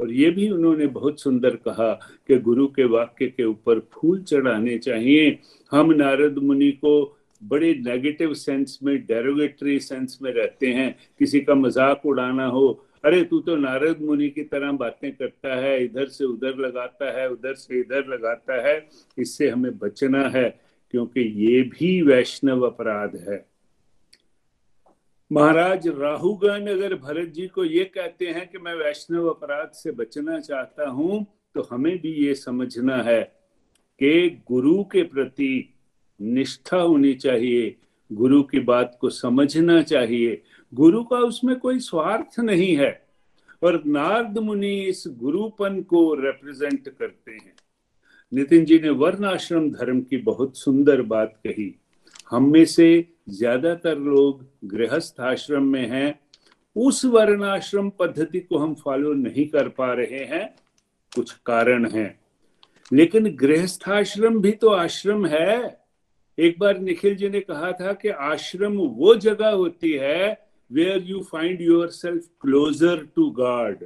और ये भी उन्होंने बहुत सुंदर कहा कि गुरु के वाक्य के ऊपर फूल चढ़ाने चाहिए। हम नारद मुनि को बड़े नेगेटिव सेंस में डेरोगेटरी सेंस में रहते हैं। किसी का मज़ाक उड़ाना हो, अरे तू तो नारद मुनि की तरह बातें करता है, इधर से उधर लगाता है, उधर से इधर लगाता है, इससे हमें बचना है। क्योंकि ये भी वैष्णव अपराध है। महाराज, राहुगण अगर भरत जी को ये कहते हैं कि मैं वैष्णव अपराध से बचना चाहता हूँ तो हमें भी ये समझना है कि गुरु के प्रति निष्ठा होनी चाहिए, गुरु की बात को समझना चाहिए। गुरु का उसमें कोई स्वार्थ नहीं है और नारद मुनि इस गुरुपन को रिप्रेजेंट करते हैं। नितिन जी ने वर्ण आश्रम धर्म की बहुत सुंदर बात कही। हम में से ज़्यादातर लोग गृहस्थ आश्रम में हैं। उस वर्णाश्रम पद्धति को हम फॉलो नहीं कर पा रहे हैं। कुछ कारण हैं। लेकिन गृहस्थाश्रम भी तो आश्रम है। एक बार निखिल जी ने कहा था कि आश्रम वो जगह होती है where you find yourself closer to God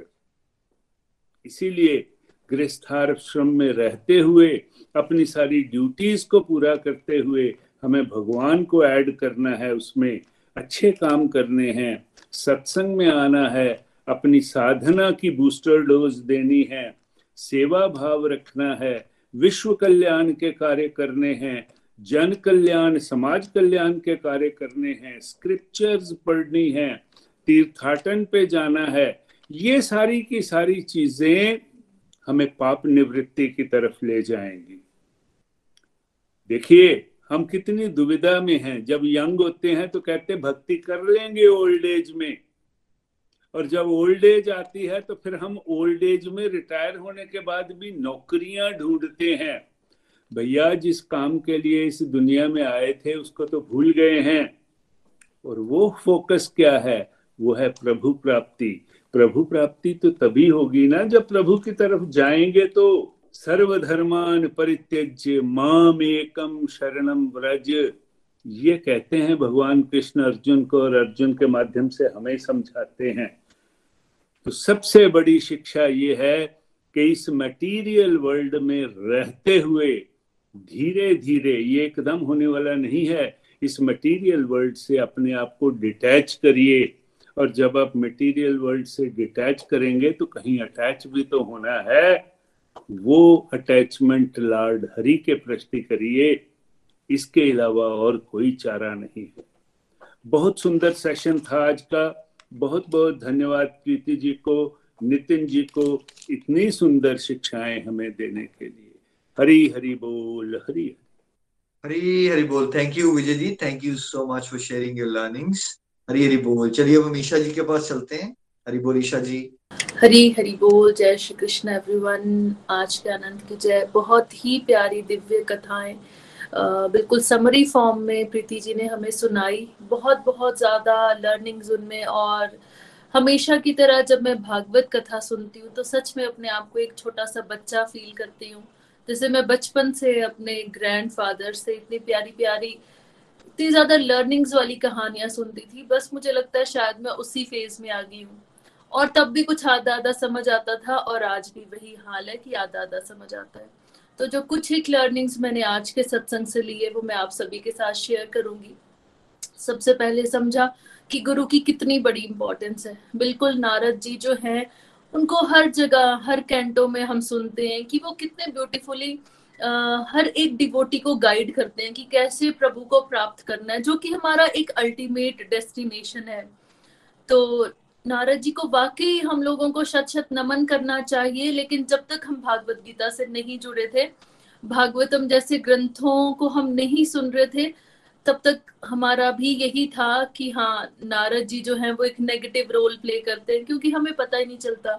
इसीलिए गृहस्थाश्रम में रहते हुए, अपनी सारी ड्यूटीज़ को पूरा करते हुए हमें भगवान को ऐड करना है, उसमें अच्छे काम करने हैं। सत्संग में आना है, अपनी साधना की बूस्टर डोज देनी है, सेवा भाव रखना है, विश्व कल्याण के कार्य करने हैं, जन कल्याण, समाज कल्याण के कार्य करने हैं स्क्रिप्चर्स पढ़नी है, तीर्थाटन पे जाना है। ये सारी की सारी चीज़ें हमें पाप निवृत्ति की तरफ़ ले जाएँगी। देखिए, हम कितनी दुविधा में हैं। जब यंग होते हैं तो कहते भक्ति कर लेंगे ओल्ड एज में। और जब ओल्ड एज आती है तो फिर हम ओल्ड एज में रिटायर होने के बाद भी नौकरियाँ ढूंढते हैं। भैया, जिस काम के लिए इस दुनिया में आए थे, उसको तो भूल गए हैं। और वो फोकस क्या है? वो है प्रभु प्राप्ति। प्रभु प्राप्ति तो तभी होगी ना जब प्रभु की तरफ़ जाएँगे तो सर्वधर्मान परित्यज्य माम एकम शरणम व्रज। ये कहते हैं भगवान कृष्ण अर्जुन को और अर्जुन के माध्यम से हमें समझाते हैं। तो सबसे बड़ी शिक्षा ये है कि इस मटेरियल वर्ल्ड में रहते हुए धीरे धीरे ये एकदम होने वाला नहीं है, इस मटेरियल वर्ल्ड से अपने आप को डिटैच करिए। और जब आप मटेरियल वर्ल्ड से डिटैच करेंगे तो कहीं अटैच भी तो होना है। वो अटैचमेंट लॉर्ड हरि के प्रश्न करिए। इसके अलावा और कोई चारा नहीं है। बहुत सुंदर सेशन था आज का। बहुत बहुत धन्यवाद प्रीति जी को, नितिन जी को, इतनी सुंदर शिक्षाएँ हमें देने के लिए। हरी हरी बोल, हरी हरी। हरी बोल। Thank you Vijay ji. Thank you so much for sharing your learnings Hari Hari बोल। चलिए हम ईशा जी के पास चलते हैं। हरी बोल ईशा जी। हरी हरी बोल। जय श्री कृष्ण एवरीवन आज के आनंद की जय। बहुत ही प्यारी दिव्य कथाएँ। बिल्कुल समरी फॉर्म में प्रीति जी ने हमें सुनाई। बहुत बहुत ज़्यादा लर्निंग्स उनमें और हमेशा की तरह जब मैं भागवत कथा सुनती हूँ तो सच में अपने आप को एक छोटा सा बच्चा फील करती हूँ। जैसे मैं बचपन से अपने ग्रैंडफादर से इतनी प्यारी प्यारी इतनी ज़्यादा लर्निंग्स वाली कहानियाँ सुनती थी, बस मुझे लगता है शायद मैं उसी फ़ेज़ में आ गई हूँ। और तब भी कुछ आधा आधा समझ आता था और आज भी वही हाल है कि आधा आधा समझ आता है। तो जो कुछ एक लर्निंग्स मैंने आज के सत्संग से लिए वो मैं आप सभी के साथ शेयर करूँगी। सबसे पहले समझा कि गुरु की कितनी बड़ी इंपॉर्टेंस है। बिल्कुल नारद जी जो हैं, उनको हर जगह, हर कैंटो में हम सुनते हैं कि वो कितने ब्यूटीफुली हर एक डिवोटी को गाइड करते हैं कि कैसे प्रभु को प्राप्त करना है, जो कि हमारा एक अल्टीमेट डेस्टिनेशन है। तो नारद जी को वाकई हम लोगों को शत शत नमन करना चाहिए, लेकिन जब तक हम भागवत गीता से नहीं जुड़े थे, भागवतम जैसे ग्रंथों को हम नहीं सुन रहे थे, तब तक हमारा भी यही था कि हाँ नारद जी जो है वो एक नेगेटिव रोल प्ले करते हैं, क्योंकि हमें पता ही नहीं चलता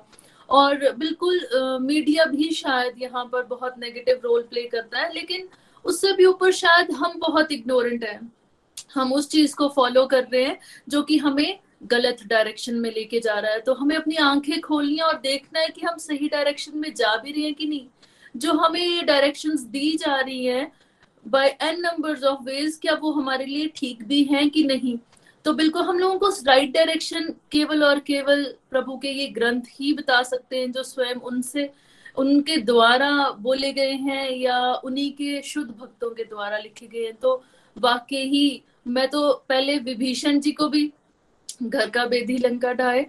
और बिल्कुल मीडिया भी शायद यहाँ पर बहुत नेगेटिव रोल प्ले करता है, लेकिन उससे भी ऊपर शायद हम बहुत इग्नोरेंट हैं। हम उस चीज़ को फॉलो कर रहे हैं, जो कि हमें गलत डायरेक्शन में लेके जा रहा है। तो हमें अपनी आँखें खोलनी है और देखना है कि हम सही डायरेक्शन में जा भी रहे हैं कि नहीं। जो हमें डायरेक्शंस दी जा रही है by n numbers of ways क्या वो हमारे लिए ठीक भी हैं कि नहीं? तो बिल्कुल हम लोगों को राइट डायरेक्शन केवल और केवल प्रभु के ये ग्रंथ ही बता सकते हैं जो स्वयं उनसे, उनके द्वारा बोले गए हैं या उन्हीं के शुद्ध भक्तों के द्वारा लिखे गए हैं। तो वाकई ही, मैं तो पहले विभीषण जी को भी घर का बेदी लंका ढाए,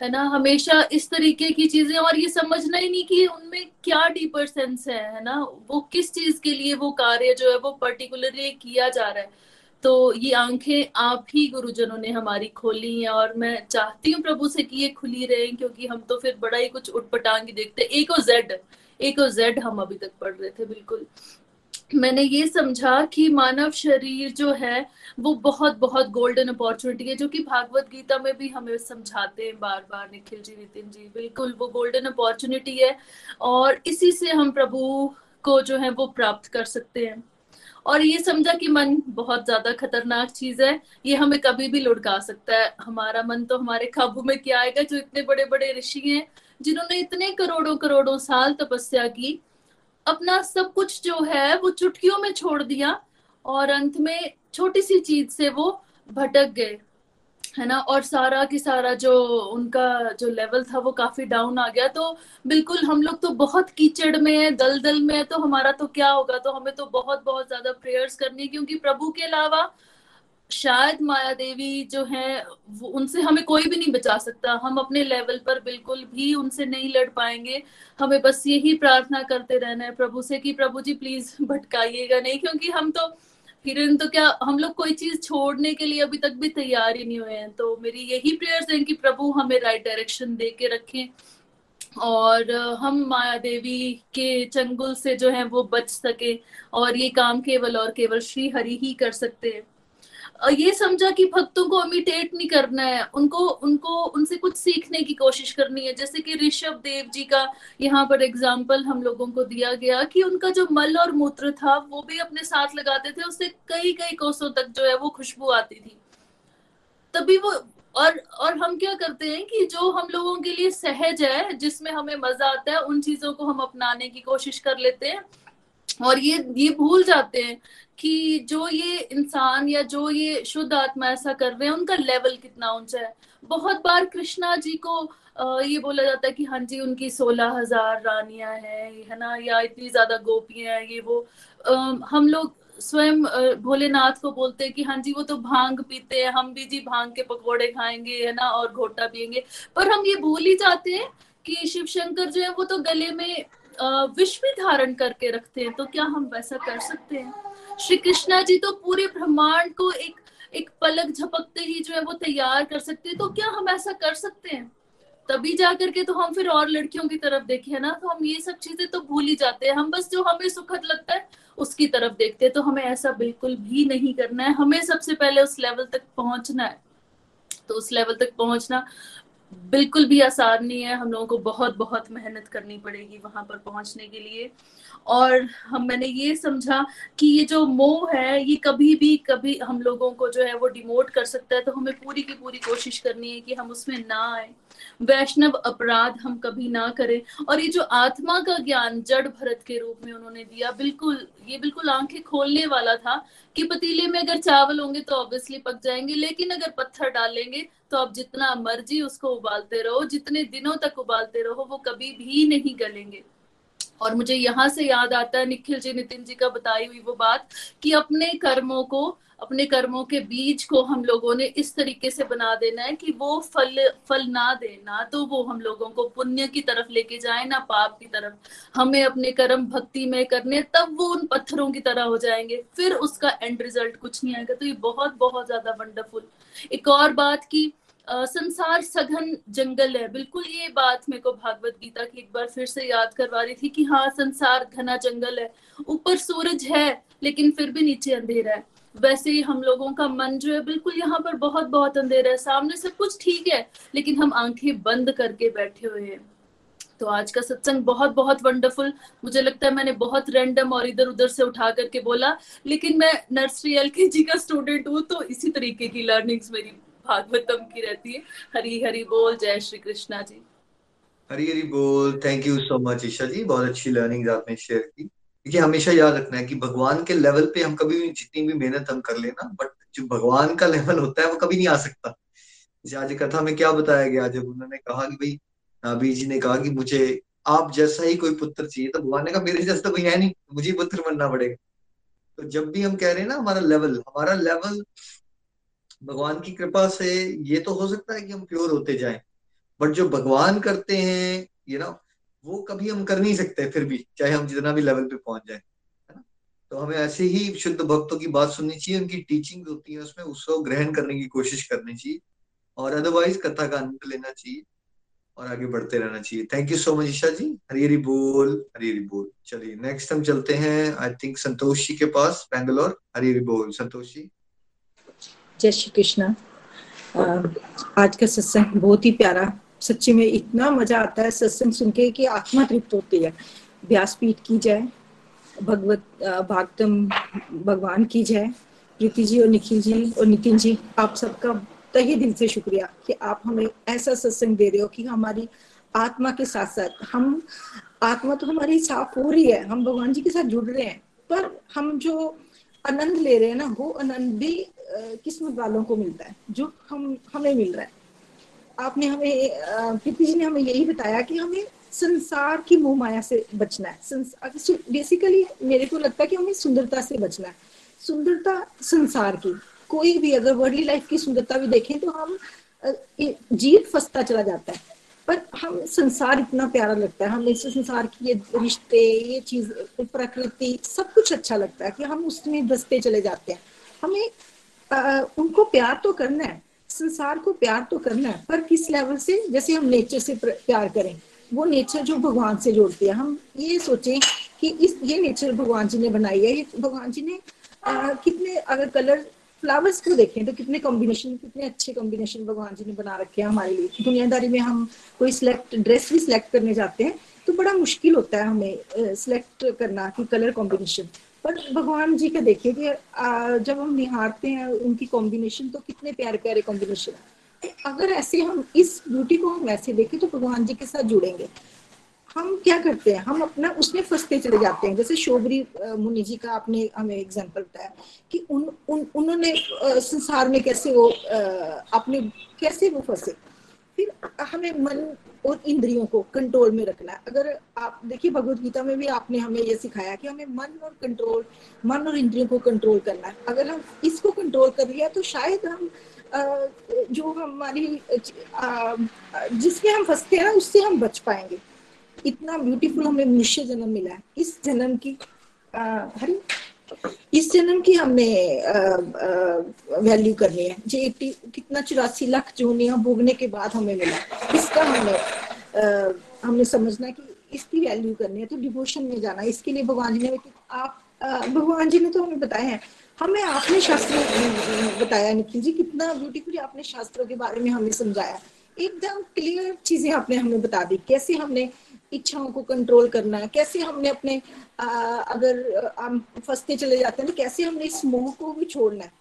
है ना? हमेशा इस तरीके की चीज़ें, और ये समझना ही नहीं कि उनमें क्या डीपर सेंस है है ना? वो किस चीज़ के लिए वो कार्य जो है वो पर्टिकुलरली किया जा रहा है। तो ये आँखें आप ही गुरुजनों ने हमारी खोली हैं और मैं चाहती हूँ प्रभु से कि ये खुली रहे, क्योंकि हम तो फिर बड़ा ही कुछ उठपटांगी देखते एक और जेड एक और जेड हम अभी तक पढ़ रहे थे, बिल्कुल। मैंने ये समझा कि मानव शरीर जो है, वो बहुत बहुत गोल्डन अपॉर्चुनिटी है, जो कि भागवत गीता में भी हमें समझाते हैं बार बार निखिल जी, नितिन जी, बिल्कुल, वो गोल्डन अपॉर्चुनिटी है और इसी से हम प्रभु को जो है वो प्राप्त कर सकते हैं। और ये समझा कि मन बहुत ज़्यादा खतरनाक चीज़ है, ये हमें कभी भी लुढ़का सकता है। हमारा मन तो हमारे काबू में क्या आएगा, जो इतने बड़े बड़े ऋषि हैं, जिन्होंने इतने करोड़ों करोड़ों साल तपस्या की, अपना सब कुछ जो है, वो चुटकियों में छोड़ दिया और अंत में छोटी सी चीज़ से वो भटक गए। है ना? और सारा की सारा जो उनका जो लेवल था वो काफ़ी डाउन आ गया। तो बिल्कुल हम लोग तो बहुत कीचड़ में है दल दल में है तो हमारा तो क्या होगा? तो हमें तो बहुत बहुत ज़्यादा प्रेयर्स करनी है, क्योंकि प्रभु के अलावा शायद माया देवी जो है उनसे हमें कोई भी नहीं बचा सकता। हम अपने लेवल पर बिल्कुल भी उनसे नहीं लड़ पाएँगे। हमें बस यही प्रार्थना करते रहना है प्रभु से कि प्रभु जी प्लीज़ भटकाइएगा नहीं, क्योंकि हम तो हिरन तो क्या हम लोग कोई चीज़ छोड़ने के लिए अभी तक भी तैयार ही नहीं हुए हैं? तो मेरी यही प्रेयर्स है कि प्रभु हमें राइट डायरेक्शन दे के रखें। और हम माया देवी के चंगुल से जो है वो बच सके और ये काम केवल और केवल श्री हरि ही कर सकते हैं। ये समझा कि भक्तों को इमिटेट नहीं करना है। उनको उनको, उनसे कुछ सीखने की कोशिश करनी है। जैसे कि ऋषभ देव जी का यहाँ पर एग्ज़ाम्पल हम लोगों को दिया गया कि उनका जो मल और मूत्र था, वो भी अपने साथ लगाते थे। उससे कई कई कोसों तक जो है वो खुशबू आती थी। तभी वो, और और हम क्या करते हैं कि जो हम लोगों के लिए सहज है, जिसमें हमें मज़ा आता है, उन चीज़ों को हम अपनाने की कोशिश कर लेते हैं। और ये ये भूल जाते हैं कि जो ये इंसान या जो ये शुद्ध आत्मा ऐसा कर रहे हैं, उनका लेवल कितना ऊँचा है। बहुत बार कृष्णा जी को ये बोला जाता है कि हाँ जी, उनकी सोलह हज़ार रानियाँ हैं, है ना, या इतनी ज़्यादा गोपियाँ हैं, ये वो। हम लोग स्वयं भोलेनाथ को बोलते हैं कि हाँ जी, वो तो भाँग पीते हैं, हम भी जी भाँग के पकौड़े खाएँगे, है ना, और घोटा पियेंगे। पर हम ये भूल ही जाते हैं कि शिव शंकर जो है, वो तो गले में विष भी धारण करके रखते हैं तो क्या हम वैसा कर सकते हैं? श्री कृष्णा जी तो पूरे ब्रह्मांड को एक एक पलक झपकते ही जो है वो तैयार कर सकते हैं तो क्या हम ऐसा कर सकते हैं? तभी जा करके तो हम फिर और लड़कियों की तरफ़ देखे ना? तो हम ये सब चीज़ें तो भूल ही जाते हैं, हम बस जो हमें सुखद लगता है, उसकी तरफ़ देखते हैं तो हमें ऐसा बिल्कुल भी नहीं करना है, हमें सबसे पहले उस लेवल तक पहुँचना है। तो उस लेवल तक पहुँचना बिल्कुल भी आसान नहीं है। हम लोगों को बहुत बहुत मेहनत करनी पड़ेगी वहाँ पर पहुँचने के लिए। और हम, मैंने ये समझा कि ये जो मोह है, ये कभी भी, कभी हम लोगों को जो है वो डिमोट कर सकता है। तो हमें पूरी की पूरी कोशिश करनी है कि हम उसमें ना आए। वैष्णव अपराध हम कभी ना करें। और ये जो आत्मा का ज्ञान जड़ भरत के रूप में उन्होंने दिया, बिल्कुल, ये बिल्कुल आँखें खोलने वाला था कि पतीले में अगर चावल होंगे तो ऑब्वियसली पक जाएँगे, लेकिन अगर पत्थर डालेंगे तो आप जितना मर्ज़ी उसको उबालते रहो, जितने दिनों तक उबालते रहो, वो कभी भी नहीं गलेंगे। और मुझे यहाँ से याद आता है निखिल जी, नितिन जी का बताई हुई वो बात कि अपने कर्मों को, अपने कर्मों के बीज को हम लोगों ने इस तरीके से बना देना है कि वो फल फल ना दे, ना तो वो हम लोगों को पुण्य की तरफ़ लेके जाए, ना पाप की तरफ़। हमें अपने कर्म भक्ति में करने तब वो उन पत्थरों की तरह हो जाएँगे। फिर उसका एंड रिज़ल्ट कुछ नहीं आएगा। तो ये बहुत बहुत ज़्यादा वंडरफुल एक और बात की संसार सघन जंगल है। बिल्कुल ये बात मेरे को भागवत गीता की एक बार फिर से याद करवा रही थी कि हाँ संसार घना जंगल है। ऊपर सूरज है, लेकिन फिर भी नीचे अंधेरा है। वैसे ही हम लोगों का मन जो है, बिल्कुल यहाँ पर बहुत बहुत अंधेरा है। सामने सब कुछ ठीक है, लेकिन हम आँखें बंद करके बैठे हुए हैं। तो आज का सत्संग बहुत बहुत वंडरफुल मुझे लगता है मैंने बहुत रैंडम और इधर उधर से उठा करके बोला, लेकिन मैं नर्सरी एल जी का स्टूडेंट हूँ तो इसी तरीके की लर्निंग्स मेरी भागवतम की रहती है। हरी हरी बोल, जय श्री कृष्णा जी। हरी हरी बोल thank you so much Isha ji. बहुत अच्छी लर्निंग आपने शेयर की। क्योंकि हमेशा याद रखना है कि भगवान के लेवल पे हम कभी भी जितनी भी मेहनत हम कर लेना बट जो भगवान का लेवल होता है, वो कभी नहीं आ सकता। जैसे आज कथा में क्या बताया गया, जब उन्होंने कहा कि भाई नाबी जी ने कहा कि मुझे, आप जैसा ही कोई पुत्र चाहिए तो भगवान ने कहा, मेरे जैसा तो कोई है नहीं, मुझे पुत्र बनना पड़ेगा। तो जब भी हम कह रहे हैं ना, हमारा लेवल हमारा लेवल भगवान की कृपा से ये तो हो सकता है कि हम प्योर होते जाएँ। बट जो भगवान करते हैं ये ना वो कभी हम कर नहीं सकते फिर भी, चाहे हम जितना भी लेवल पे पहुँच जाए तो हमें ऐसे ही शुद्ध भक्तों की बात सुननी चाहिए, उनकी टीचिंग होती है, उसमें उसको ग्रहण करने की कोशिश करनी चाहिए, और अदरवाइज़ कथा का आनंद लेना चाहिए, और आगे बढ़ते रहना चाहिए। Thank you so much Isha ji. Hari Hari बोल, हरी हरी बोल। चलिए नेक्स्ट हम चलते हैं आई थिंक संतोष जी के पास बैंगलोर हरी हरी बोल, संतोष जी। जय श्री कृष्णा। आज का सत्संग बहुत ही प्यारा। सच्ची में इतना मज़ा आता है सत्संग सुन के कि आत्मा तृप्त होती है। व्यासपीठ की जाए भगवत भागवतम भगवान की जाए प्रीति जी और निखिल जी और नितिन जी, आप सबका तहे दिल से शुक्रिया कि आप हमें ऐसा सत्संग दे रहे हो कि हमारी आत्मा के साथ साथ हम, आत्मा तो हमारी साफ़ हो रही है, हम भगवान जी के साथ जुड़ रहे हैं, पर हम जो आनंद ले रहे हैं ना, वो आनंद भी किस्मत वालों को मिलता है, जो हम, हमें मिल रहा है। आपने हमें प्रीति जी ने हमें यही बताया कि हमें संसार की मोह माया से बचना है। बेसिकली मेरे को लगता है कि हमें सुंदरता से बचना है। सुंदरता संसार की। कोई भी अगर वर्ल्डली लाइफ की सुंदरता भी देखें तो हम जीव फंसता चला जाता है। पर हम संसार इतना प्यारा लगता है हमें संसार की ये रिश्ते ये चीज़ प्रकृति सब कुछ अच्छा लगता है कि हम उसमें बसते चले जाते हैं। हमें आ, उनको प्यार तो करना है संसार को प्यार तो करना है पर किस लेवल से? जैसे हम नेचर से प्यार करें वो नेचर जो भगवान से जोड़ती है। हम ये सोचें कि इस ये नेचर भगवान जी ने बनाई है ये भगवान जी ने आ, कितने अगर कलर फ्लावर्स को देखें? तो कितने कॉम्बिनेशन कितने अच्छे कॉम्बिनेशन भगवान जी ने बना रखे हैं हमारे लिए। दुनियादारी में हम कोई सिलेक्ट ड्रेस भी सिलेक्ट करने जाते हैं तो बड़ा मुश्किल होता है हमें सिलेक्ट करना कि कलर कॉम्बिनेशन पर भगवान जी का देखिए कि जब हम निहारते हैं उनकी कॉम्बिनेशन तो कितने प्यारे प्यारे कॉम्बिनेशन अगर ऐसे हम इस ब्यूटी को हम ऐसे देखें तो भगवान जी के साथ जुड़ेंगे। हम क्या करते हैं? हम अपना उसमें फंसते चले जाते हैं। जैसे शोभरी मुनि जी का आपने हमें एग्जांपल बताया कि उन, उन उन्होंने संसार में कैसे वो अपने कैसे वो फंसे? फिर हमें मन और इंद्रियों को कंट्रोल में रखना है। अगर आप देखिए भगवत गीता में भी आपने हमें ये सिखाया कि हमें मन और कंट्रोल मन और इंद्रियों को कंट्रोल करना है। अगर हम इसको कंट्रोल कर लिया तो शायद हम जो हमारी जिसके हम फंसते हैं ना उससे हम बच पाएँगे। इतना ब्यूटीफुल हमें मनुष्य जन्म मिला है। इस जन्म की हरी इस जन्म की हमने वैल्यू करनी है। जो कितना चौरासी लाख जोनिया भोगने के बाद हमें मिला इसका हमने आ, हमने समझना कि इसकी वैल्यू करनी है तो डिवोशन में जाना इसके लिए भगवान जी ने आप भगवान जी ने तो हमें बताया है। हमें आपने शास्त्र बताया निखिल जी कितना ब्यूटीफुली आपने शास्त्रों के बारे में हमें समझाया। एकदम क्लियर चीज़ें आपने हमें बता दी। कैसे हमने इच्छाओं को कंट्रोल करना है कैसे हमने अपने आ, अगर हम फंसते चले जाते हैं कैसे हमने इस मोह को भी छोड़ना है?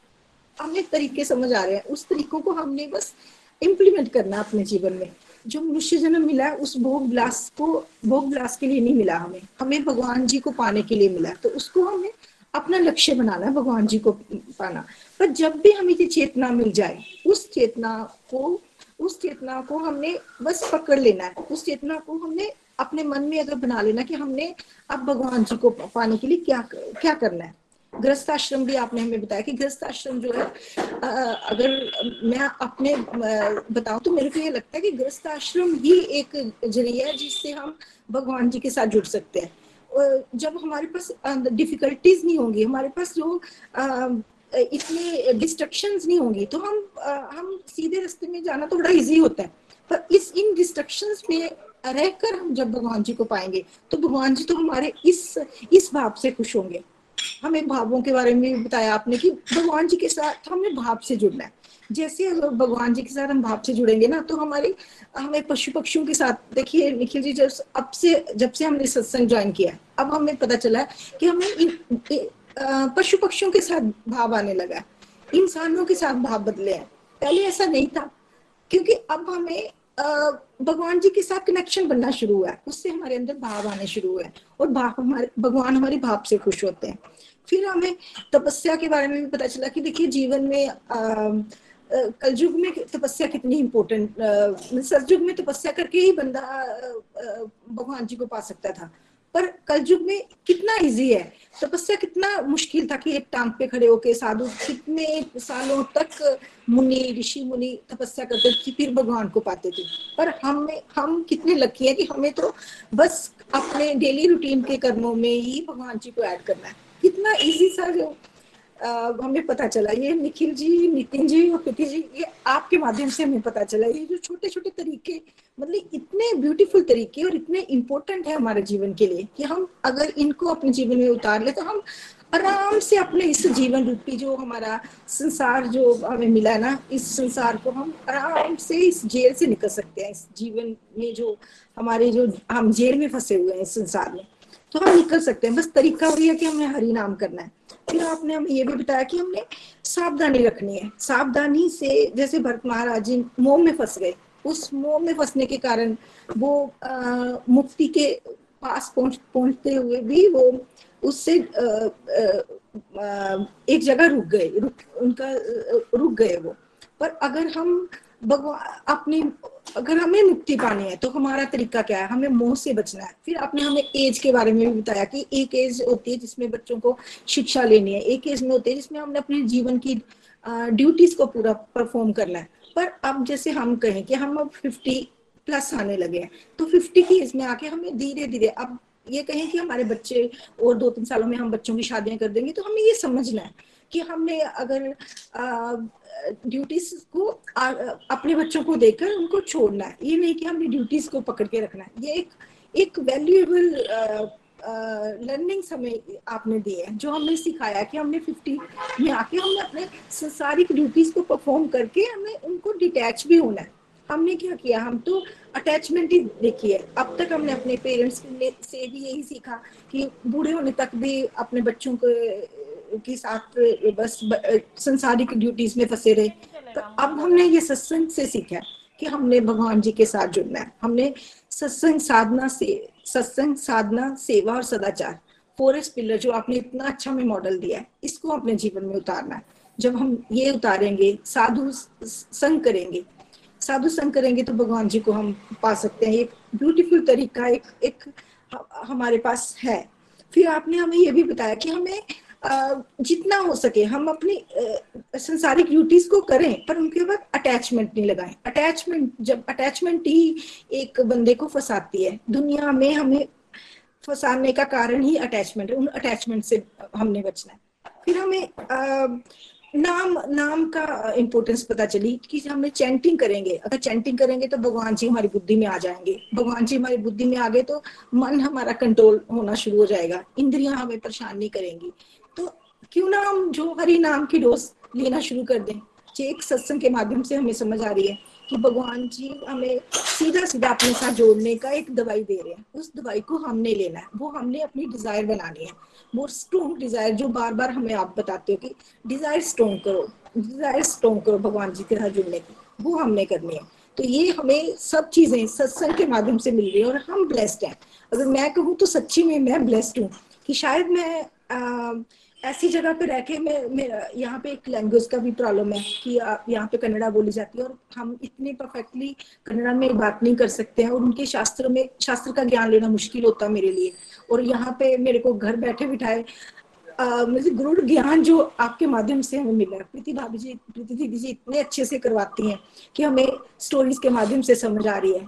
हमें तरीके समझ आ रहे हैं उस तरीकों को हमने बस इम्प्लीमेंट करना अपने जीवन में। जो मनुष्य जन्म मिला उस भोग विलास को भोग विलास के लिए नहीं मिला हमें। हमें भगवान जी को पाने के लिए मिला तो उसको हमें अपना लक्ष्य बनाना है भगवान जी को पाना। पर जब भी हमें ये चेतना मिल जाए उस चेतना को उस चेतना को हमने बस पकड़ लेना है उस चेतना को हमने अपने मन में अगर बना लेना कि हमने अब भगवान जी को पाने के लिए क्या क्या करना है? गृहस्थ आश्रम भी आपने हमें बताया कि गृहस्थ आश्रम जो है अगर मैं अपने बताऊँ तो मेरे को ये लगता है कि गृहस्थ आश्रम ही एक ज़रिया है जिससे हम भगवान जी के साथ जुड़ सकते हैं। जब हमारे पास डिफिकल्टीज नहीं होंगी, हमारे पास जो इतने डिस्ट्रक्शंस नहीं होंगी तो हम हम सीधे रास्ते में जाना तो बड़ा इजी होता है। पर इस इन डिस्ट्रक्शंस में रहकर हम जब भगवान जी को पाएँगे तो भगवान जी तो हमारे इस इस भाव से खुश होंगे। हमें भावों के बारे में बताया आपने कि भगवान जी के साथ हमें भाव से जुड़ना है। जैसे अगर भगवान जी के साथ हम भाव से जुड़ेंगे ना तो हमारे, हमें पशु पक्षियों के साथ, देखिए निखिल जी, जब, अब से, जब से हमने सत्संग ज्वाइन किया अब हमें पता चला है कि हमें पशु पक्षियों के साथ भाव आने लगा इंसानों के साथ भाव बदले हैं। पहले ऐसा नहीं था, क्योंकि अब हमें भगवान जी के साथ कनेक्शन बनना शुरू हुआ है। उससे हमारे अंदर भाव आने शुरू हुए और भाव हमारे, भगवान हमारे भाव से खुश होते हैं। फिर हमें तपस्या के बारे में भी पता चला कि देखिए, जीवन में कलयुग में तपस्या कितनी इम्पोर्टेंट सतयुग में तपस्या करके ही बंदा भगवान जी को पा सकता था। पर कलयुग में कितना इजी है? तपस्या कितना मुश्किल था कि एक टांग पे खड़े होके साधु कितने सालों तक मुनि, ऋषि, मुनि तपस्या करते थे, फिर भगवान को पाते थे। पर हम हम कितने लकी है कि हमें तो बस अपने डेली रूटीन के कर्मों में ही भगवान जी को ऐड करना है। कितना इजी सा जो हमें पता चला, ये निखिल जी, नितिन जी और प्रीति जी, ये आपके माध्यम से हमें पता चला। ये जो छोटे छोटे तरीके मतलब इतने ब्यूटीफुल तरीके और इतने इम्पोर्टेंट है हमारे जीवन के लिए कि हम अगर इनको अपने जीवन में उतार ले तो हम आराम से अपने इस जीवन रूपी जो हमारा संसार जो हमें मिला है ना, इस संसार को हम आराम से इस जेल से निकल सकते हैं, इस जीवन में जो हमारे जो हम जेल में फंसे हुए हैं इस संसार में। तो हम निकल सकते हैं। बस तरीका वही है कि हमें हरि नाम करना है। फिर आपने हमें ये भी बताया कि हमने सावधानी रखनी है। सावधानी से जैसे भरत महाराज जी मोह में फंस गए उस मोह में फंसने के कारण वो आ, मुक्ति के पास पहुँच पहुँचते हुए भी वो उससे आ, आ, एक जगह रुक गए। रुक उनका रुक गए वो। पर अगर हम भगवान अपनी अगर हमें मुक्ति पानी है तो हमारा तरीका क्या है? हमें मोह से बचना है। फिर आपने हमें एज के बारे में भी बताया कि एक एज होती है जिसमें बच्चों को शिक्षा लेनी है। एक एज में होती है जिसमें हमने अपने जीवन की ड्यूटीज़ को पूरा परफॉर्म करना है। पर अब जैसे हम कहें कि हम अब फिफ्टी प्लस आने लगे हैं तो फिफ्टी की एज में आके हमें धीरे धीरे अब ये कहें कि हमारे बच्चे और दो तीन सालों में हम बच्चों की शादियाँ कर देंगे तो हमें ये समझना है। कि हमने अगर ड्यूटीज़ को आ, अपने बच्चों को देकर उनको छोड़ना है। ये नहीं कि हमने ड्यूटीज़ को पकड़ के रखना है। ये एक एक वैल्यूएबल लर्निंग हमें आपने दी है जो हमने सिखाया कि हमने फिफ्टी में आके हमने अपने संसारिक ड्यूटीज़ को परफॉर्म करके हमें उनको डिटैच भी होना है। हमने क्या किया? हम तो अटैचमेंट ही देखी है। अब तक हमने अपने पेरेंट्स से भी यही सीखा कि बूढ़े होने तक भी अपने बच्चों को के साथ बस संसारिक ड्यूटीज़ में फंसे रहे। तो अब हमने ये सत्संग से सीखा कि हमने भगवान जी के साथ जुड़ना है। हमने सत्संग साधना से, सत्संग साधना, सेवा और सदाचार फोरेस्ट पिलर जो आपने इतना अच्छा में मॉडल दिया है, इसको अपने जीवन में उतारना है। जब हम ये उतारेंगे, साधु संग करेंगे, साधु संग करेंगे तो भगवान जी को हम पा सकते हैं। एक ब्यूटीफुल तरीका, एक एक हमारे पास है। फिर आपने हमें ये भी बताया कि हमें जितना हो सके हम अपनी संसारिक ड्यूटीज़ को करें पर उनके बाद अटैचमेंट नहीं लगाएँ। अटैचमेंट जब अटैचमेंट ही एक बंदे को फंसाती है दुनिया में हमें फंसाने का कारण ही अटैचमेंट है उन अटैचमेंट से हमने बचना है। फिर हमें आ, नाम नाम का इम्पोर्टेंस पता चली कि हमें चैंटिंग करेंगे अगर चैंटिंग करेंगे तो भगवान जी हमारी बुद्धि में आ जाएँगे। भगवान जी हमारी बुद्धि में आ गए तो मन हमारा कंट्रोल होना शुरू हो जाएगा। इंद्रियाँ हमें परेशान नहीं करेंगी। क्यों ना हम जो हरि नाम की डोज लेना शुरू कर दें? एक सत्संग के माध्यम से हमें समझ आ रही है कि भगवान जी हमें सीधा सीधा अपने साथ जोड़ने का एक दवाई दे रहे हैं। उस दवाई को हमने लेना है। वो हमने अपनी डिज़ायर बनानी है। वो स्ट्रोंग डिज़ायर जो बार बार हमें आप बताते हो कि डिज़ायर स्ट्रोंग करो डिज़ायर स्ट्रोंग करो भगवान जी के साथ जुड़ने की। वो हमने करनी है। तो ये हमें सब चीज़ें सत्संग के माध्यम से मिल रही है और हम ब्लेस्ड हैं। अगर मैं कहूँ तो सच्ची में मैं ब्लेस्ड हूँ कि शायद मैं आ, ऐसी जगह पे रह के मैं, मैं यहाँ पे एक लैंग्वेज का भी प्रॉब्लम है कि यहाँ पे कन्नड़ा बोली जाती है और हम इतने परफेक्टली कन्नड़ा में बात नहीं कर सकते हैं और उनके शास्त्र में शास्त्र का ज्ञान लेना मुश्किल होता है मेरे लिए। और यहाँ पे मेरे को घर बैठे बिठाए मुझे गुरु ज्ञान जो आपके माध्यम से हमें मिला है। प्रीति भाभी जी प्रीति दीदी जी इतने अच्छे से करवाती हैं कि हमें स्टोरीज के माध्यम से समझ आ रही है।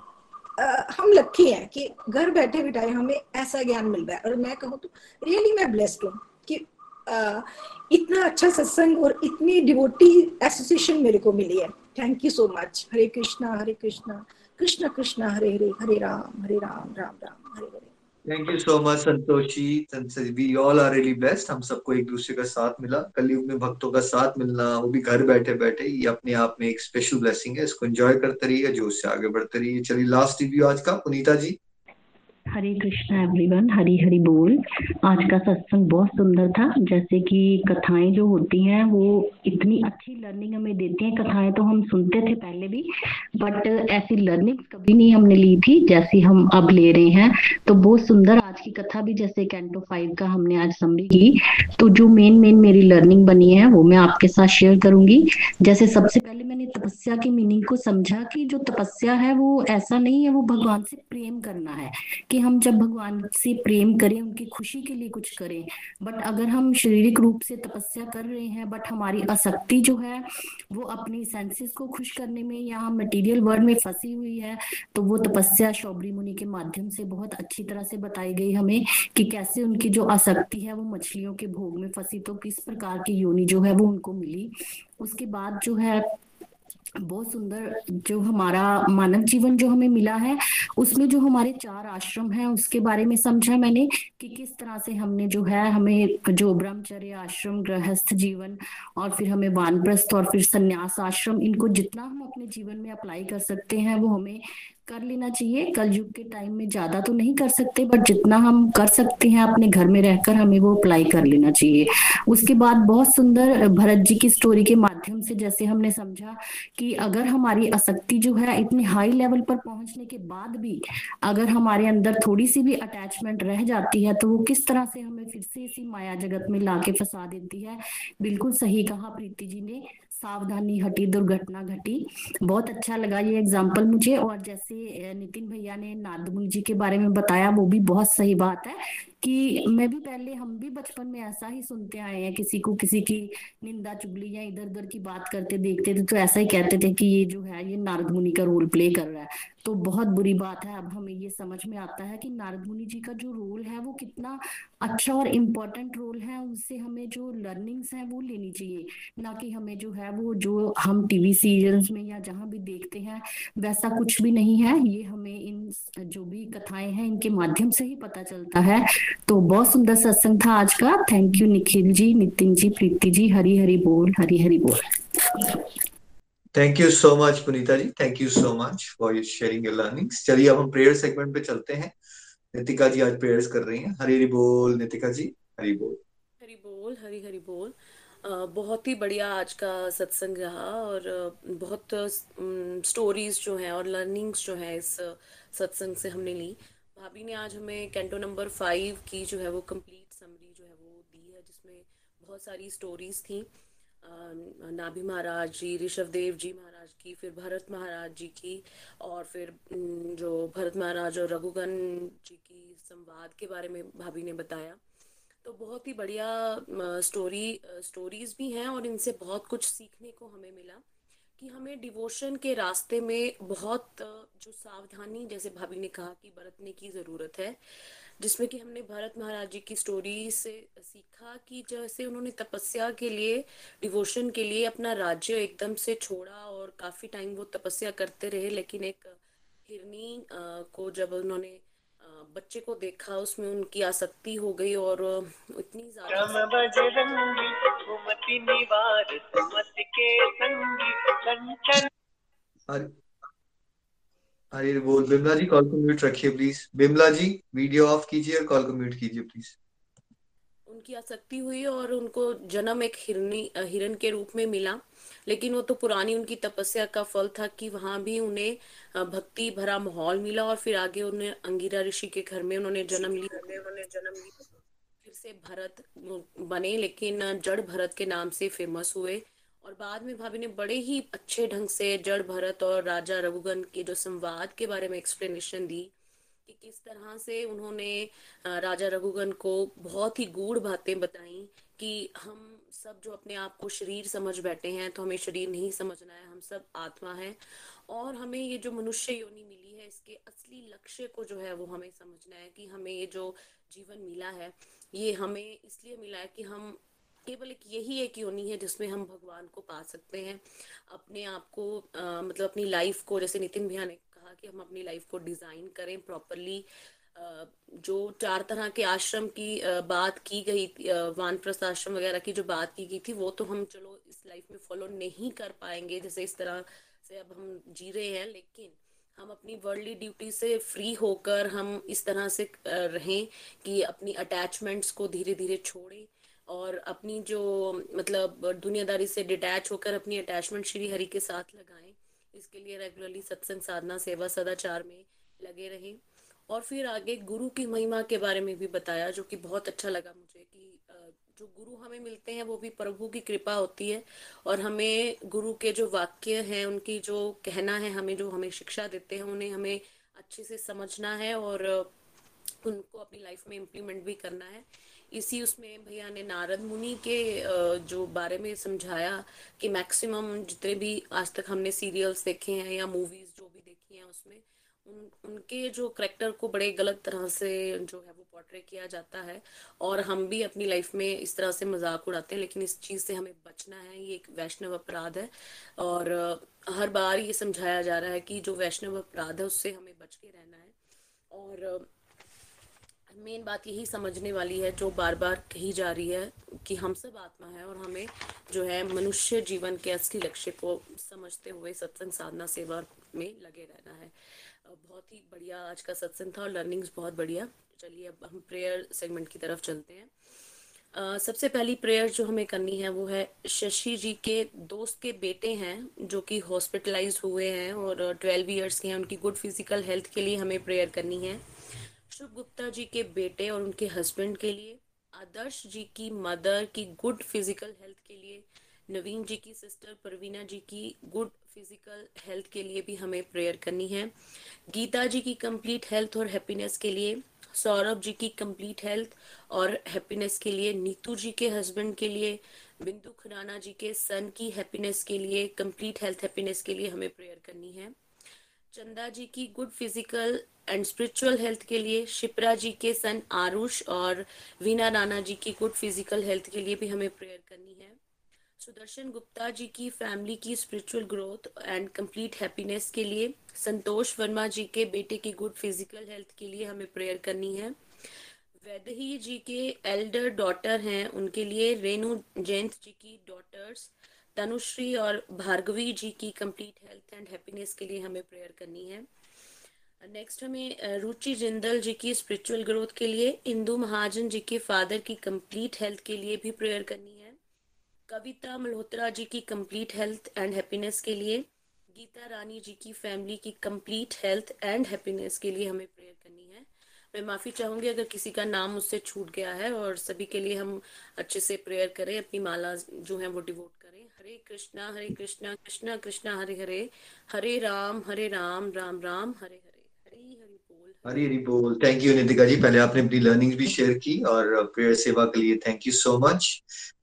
आ, हम लक्की हैं कि घर बैठे बिठाए हमें ऐसा ज्ञान मिल रहा है। और मैं कहूँ तो रियली मैं ब्लेस्ड हूँ। इतना अच्छा सत्संग और इतनी डिवोटी एसोसिएशन मेरे को मिली है। Thank you so much Hare Krishna Hare Krishna Krishna Krishna Hare Hare Hare Ram Hare Ram Ram Ram Hare Hare thank you so much Santoshi we all are really blessed हम सबको एक दूसरे का साथ मिला। कलयुग में भक्तों का साथ मिलना, वो भी घर बैठे बैठे ये अपने आप में एक स्पेशल ब्लेसिंग है। इसको एंजॉय करते रहिए जो उससे आगे बढ़ते रहिए। चलिए लास्ट रिव्यू आज का। पुनीता जी हरे कृष्णा एवरीवन हरी हरी बोल। आज का सत्संग बहुत सुंदर था। जैसे कि कथाएँ जो होती हैं, वो इतनी अच्छी लर्निंग हमें देती हैं। कथाएँ तो हम सुनते थे पहले भी बट ऐसी लर्निंग कभी नहीं हमने ली थी, जैसी हम अब ले रहे हैं। तो बहुत सुंदर आज की कथा भी, जैसे कैंटो फाइव का हमने आज समरी की। तो जो मेन मेन मेरी लर्निंग बनी है, वो मैं आपके साथ शेयर करूँगी। जैसे सबसे पहले मैंने तपस्या की मीनिंग को समझा कि जो तपस्या है, वो ऐसा नहीं है, वो भगवान से प्रेम करना है, कि हम जब भगवान से प्रेम करें, उनकी खुशी के लिए कुछ करें। बट अगर हम शारीरिक रूप से तपस्या कर रहे हैं बट हमारी आसक्ति जो है, वो अपनी सेंसेस को खुश करने में या हम मटेरियल वर्ल्ड में फंसी हुई है तो वो तपस्या शौबरी मुनि के माध्यम से बहुत अच्छी तरह से बताई गई हमें कि कैसे उनकी जो आसक्ति है, वो मछलियों के भोग में फंसी। तो किस प्रकार की योनि जो है, वो उनको मिली। उसके बाद जो है बहुत सुंदर जो हमारा मानव जीवन जो हमें मिला है, उसमें जो हमारे चार आश्रम हैं, उसके बारे में समझा मैंने कि किस तरह से हमने जो है, हमें जो ब्रह्मचर्य आश्रम, गृहस्थ जीवन और फिर हमें वानप्रस्थ और फिर संन्यास आश्रम, इनको जितना हम अपने जीवन में अप्लाई कर सकते हैं, वो हमें कर लेना चाहिए। कल युग के टाइम में ज़्यादा तो नहीं कर सकते बट जितना हम कर सकते हैं अपने घर में रहकर हमें वो अप्लाई कर लेना चाहिए। उसके बाद बहुत सुंदर भरत जी की स्टोरी के माध्यम से जैसे हमने समझा कि अगर हमारी आसक्ति जो है इतने हाई लेवल पर पहुँचने के बाद भी अगर हमारे अंदर थोड़ी सी भी अटैचमेंट रह जाती है तो वो किस तरह से हमें फिर से इसी माया जगत में लाके फंसा देती है। बिल्कुल सही कहा प्रीति जी ने। सावधानी हटी दुर्घटना घटी। बहुत अच्छा लगा ये एग्ज़ाम्पल मुझे और जैसे नितिन भैया ने नादमुल जी के बारे में बताया, वो भी बहुत सही बात है। कि मैं भी पहले, हम भी बचपन में ऐसा ही सुनते आए हैं, किसी को किसी की निंदा चुगली या इधर उधर की बात करते देखते थे तो ऐसा ही कहते थे कि ये जो है, ये नारद मुनि का रोल प्ले कर रहा है। तो बहुत बुरी बात है, अब हमें ये समझ में आता है कि नारद मुनि जी का जो रोल है, वो कितना अच्छा और इम्पोर्टेंट रोल है, उनसे हमें जो लर्निंग्स हैं, वो लेनी चाहिए। ना कि हमें जो है, वो जो हम टीवी सीरियल्स में या जहाँ भी देखते हैं, वैसा कुछ भी नहीं है। ये हमें इन जो भी कथाएँ हैं, इनके माध्यम से ही पता चलता है। तो बहुत सुंदर सत्संग था आज का। थैंक यू निखिल जी नितिन जी प्रीति जी हरी हरी बोल हरी हरी बोल। Thank you so much Punita ji. Thank you so much for your sharing your learnings चलिए अब हम प्रेयर सेगमेंट पे चलते हैं। नितिका जी आज प्रेयर्स कर रही हैं। हरी हरी बोल नितिका जी हरी बोल। हरी बोल हरी हरी बोल बहुत ही बढ़िया आज का सत्संग रहा और बहुत स्टोरीज जो हैं और लर्निंग्स जो है इस सत्संग से हमने ली। भाभी ने आज हमें कैंटो नंबर फाइव की जो है वो कंप्लीट समरी जो है वो दी है, जिसमें बहुत सारी स्टोरीज थी। नाभि महाराज जी, ऋषभ देव जी महाराज की, फिर भरत महाराज जी की, और फिर जो भरत महाराज और रघुगन जी की संवाद के बारे में भाभी ने बताया। तो बहुत ही बढ़िया स्टोरी स्टोरीज भी हैं और इनसे बहुत कुछ सीखने को हमें मिला। कि हमें डिवोशन के रास्ते में बहुत जो सावधानी, जैसे भाभी ने कहा कि बरतने की ज़रूरत है, जिसमें कि हमने भरत महाराज जी की स्टोरी से सीखा कि जैसे उन्होंने तपस्या के लिए, डिवोशन के लिए अपना राज्य एकदम से छोड़ा और काफ़ी टाइम वो तपस्या करते रहे, लेकिन एक हिरनी को जब उन्होंने बच्चे को देखा उसमें उनकी आसक्ति हो गई और इतनी ज़्यादा अरे बोल बिमला जी कॉल को म्यूट रखिए please. Bimla ji video off कीजिए और कॉल को म्यूट कीजिए प्लीज़। उनकी आसक्ति हुई और उनको जन्म एक हिरनी हिरन के रूप में मिला। लेकिन वो तो पुरानी उनकी तपस्या का फल था कि वहाँ भी उन्हें भक्ति भरा माहौल मिला और फिर आगे उन्हें अंगिरा ऋषि के घर में उन्होंने जन्म लिया। उन्होंने जन्म लिया फिर से भरत बने लेकिन जड़ भरत के नाम से फ़ेमस हुए और बाद में भाभी ने बड़े ही अच्छे ढंग से जड़ भरत और राजा रघुगन के जो संवाद के बारे में एक्सप्लेनेशन दी कि किस तरह से उन्होंने राजा रघुगन को बहुत ही गूढ़ बातें बताई कि हम सब जो अपने आप को शरीर समझ बैठे हैं तो हमें शरीर नहीं समझना है, हम सब आत्मा है। और हमें ये जो मनुष्य योनि मिली है, इसके असली लक्ष्य को जो है वो हमें समझना है कि हमें ये जो जीवन मिला है, ये हमें इसलिए मिला है कि हम केवल एक यही एक योनि है जिसमें हम भगवान को पा सकते हैं। अपने आप को मतलब अपनी लाइफ को, जैसे नितिन भैया ने कहा कि हम अपनी लाइफ को डिज़ाइन करें प्रॉपरली जो चार तरह के आश्रम की बात की गई वानप्रस्थ आश्रम वगैरह की जो बात की गई थी, वो तो हम चलो इस लाइफ में फॉलो नहीं कर पाएँगे जैसे इस तरह से अब हम जी रहे हैं, लेकिन हम अपनी वर्ल्डली ड्यूटी से फ्री होकर हम इस तरह से रहें कि अपनी अटैचमेंट्स को धीरे धीरे छोड़ें और अपनी जो मतलब दुनियादारी से डिटैच होकर अपनी अटैचमेंट श्री हरि के साथ लगाएँ। इसके लिए रेगुलरली सत्संग, साधना, सेवा, सदाचार में लगे रहें। और फिर आगे गुरु की महिमा के बारे में भी बताया, जो कि बहुत अच्छा लगा मुझे कि जो गुरु हमें मिलते हैं वो भी प्रभु की कृपा होती है और हमें गुरु के जो वाक्य हैं, उनकी जो कहना है, हमें जो हमें शिक्षा देते हैं, उन्हें हमें अच्छे से समझना है और उनको अपनी लाइफ में इम्प्लीमेंट भी करना है। इसी उसमें भैया ने नारद मुनि के जो बारे में समझाया कि मैक्सिमम जितने भी आज तक हमने सीरियल्स देखे हैं या मूवीज़ जो भी देखी हैं उसमें उन, उनके जो करेक्टर को बड़े गलत तरह से जो है वो पोर्ट्रे किया जाता है और हम भी अपनी लाइफ में इस तरह से मज़ाक उड़ाते हैं, लेकिन इस चीज़ से हमें बचना है, ये एक वैष्णव अपराध है और हर बार ये समझाया जा रहा है कि जो वैष्णव अपराध है उससे हमें बच के रहना है और मेन बात यही समझने वाली है जो बार बार कही जा रही है कि हम सब आत्मा है और हमें जो है मनुष्य जीवन के असली लक्ष्य को समझते हुए सत्संग साधना सेवा में लगे रहना है। बहुत ही बढ़िया आज का सत्संग था और लर्निंग्स बहुत बढ़िया। चलिए अब हम प्रेयर सेगमेंट की तरफ़ चलते हैं। सबसे पहली प्रेयर जो हमें करनी है वो है, शशि जी के दोस्त के बेटे हैं जो कि हॉस्पिटलाइज हुए हैं और ट्वेल्व इयर्स के हैं, उनकी गुड फ़िज़िकल हेल्थ के लिए हमें प्रेयर करनी है। शुभ गुप्ता जी के बेटे और उनके हस्बैंड के लिए, आदर्श जी की मदर की गुड फ़िज़िकल हेल्थ के लिए, नवीन जी की सिस्टर परवीना जी की गुड फ़िज़िकल हेल्थ के लिए भी हमें प्रेयर करनी है। गीता जी की कंप्लीट हेल्थ और हैप्पीनेस के लिए, सौरभ जी की कंप्लीट हेल्थ और हैप्पीनेस के लिए, नीतू जी के हस्बैंड के लिए, बिंदु खुराना जी के सन की हैप्पीनेस के लिए कंप्लीट हेल्थ हैप्पीनेस के लिए हमें प्रेयर करनी है। चंदा जी की good physical and spiritual health के लिए, शिप्रा जी के सन आरुष और वीना राणा जी की गुड फ़िज़िकल हेल्थ के लिए भी हमें प्रेयर करनी है। सुदर्शन गुप्ता जी की फैमिली की spiritual growth and complete happiness के लिए, संतोष वर्मा जी के बेटे की गुड फ़िज़िकल हेल्थ के लिए हमें प्रेयर करनी है। वैदही जी के एल्डर डॉटर हैं, उनके लिए रेणु जयंत जी की डॉटर्स तनुश्री और भार्गवी जी की कंप्लीट हेल्थ एंड हैप्पीनेस के लिए हमें प्रेयर करनी है। नेक्स्ट हमें रुचि जिंदल जी की स्पिरिचुअल ग्रोथ के लिए, इंदु महाजन जी के फादर की कंप्लीट हेल्थ के लिए भी प्रेयर करनी है। कविता मल्होत्रा जी की कंप्लीट हेल्थ एंड हैप्पीनेस के लिए, गीता रानी जी की फैमिली की कंप्लीट हेल्थ एंड हैप्पीनेस के लिए हमें प्रेयर करनी है। मैं माफ़ी चाहूँगी अगर किसी का नाम उससे छूट गया है और सभी के लिए हम अच्छे से प्रेयर करें, अपनी माला जो है वो डिवोट करें। हरे कृष्णा हरे कृष्णा कृष्णा कृष्णा, हरे हरे। हरे राम हरे राम राम राम, हरे हरे। हरी हरी बोल। Thank you Nitika ji. पहले आपने अपनी लर्निंग भी शेयर की और प्रेयर सेवा के लिए thank you so much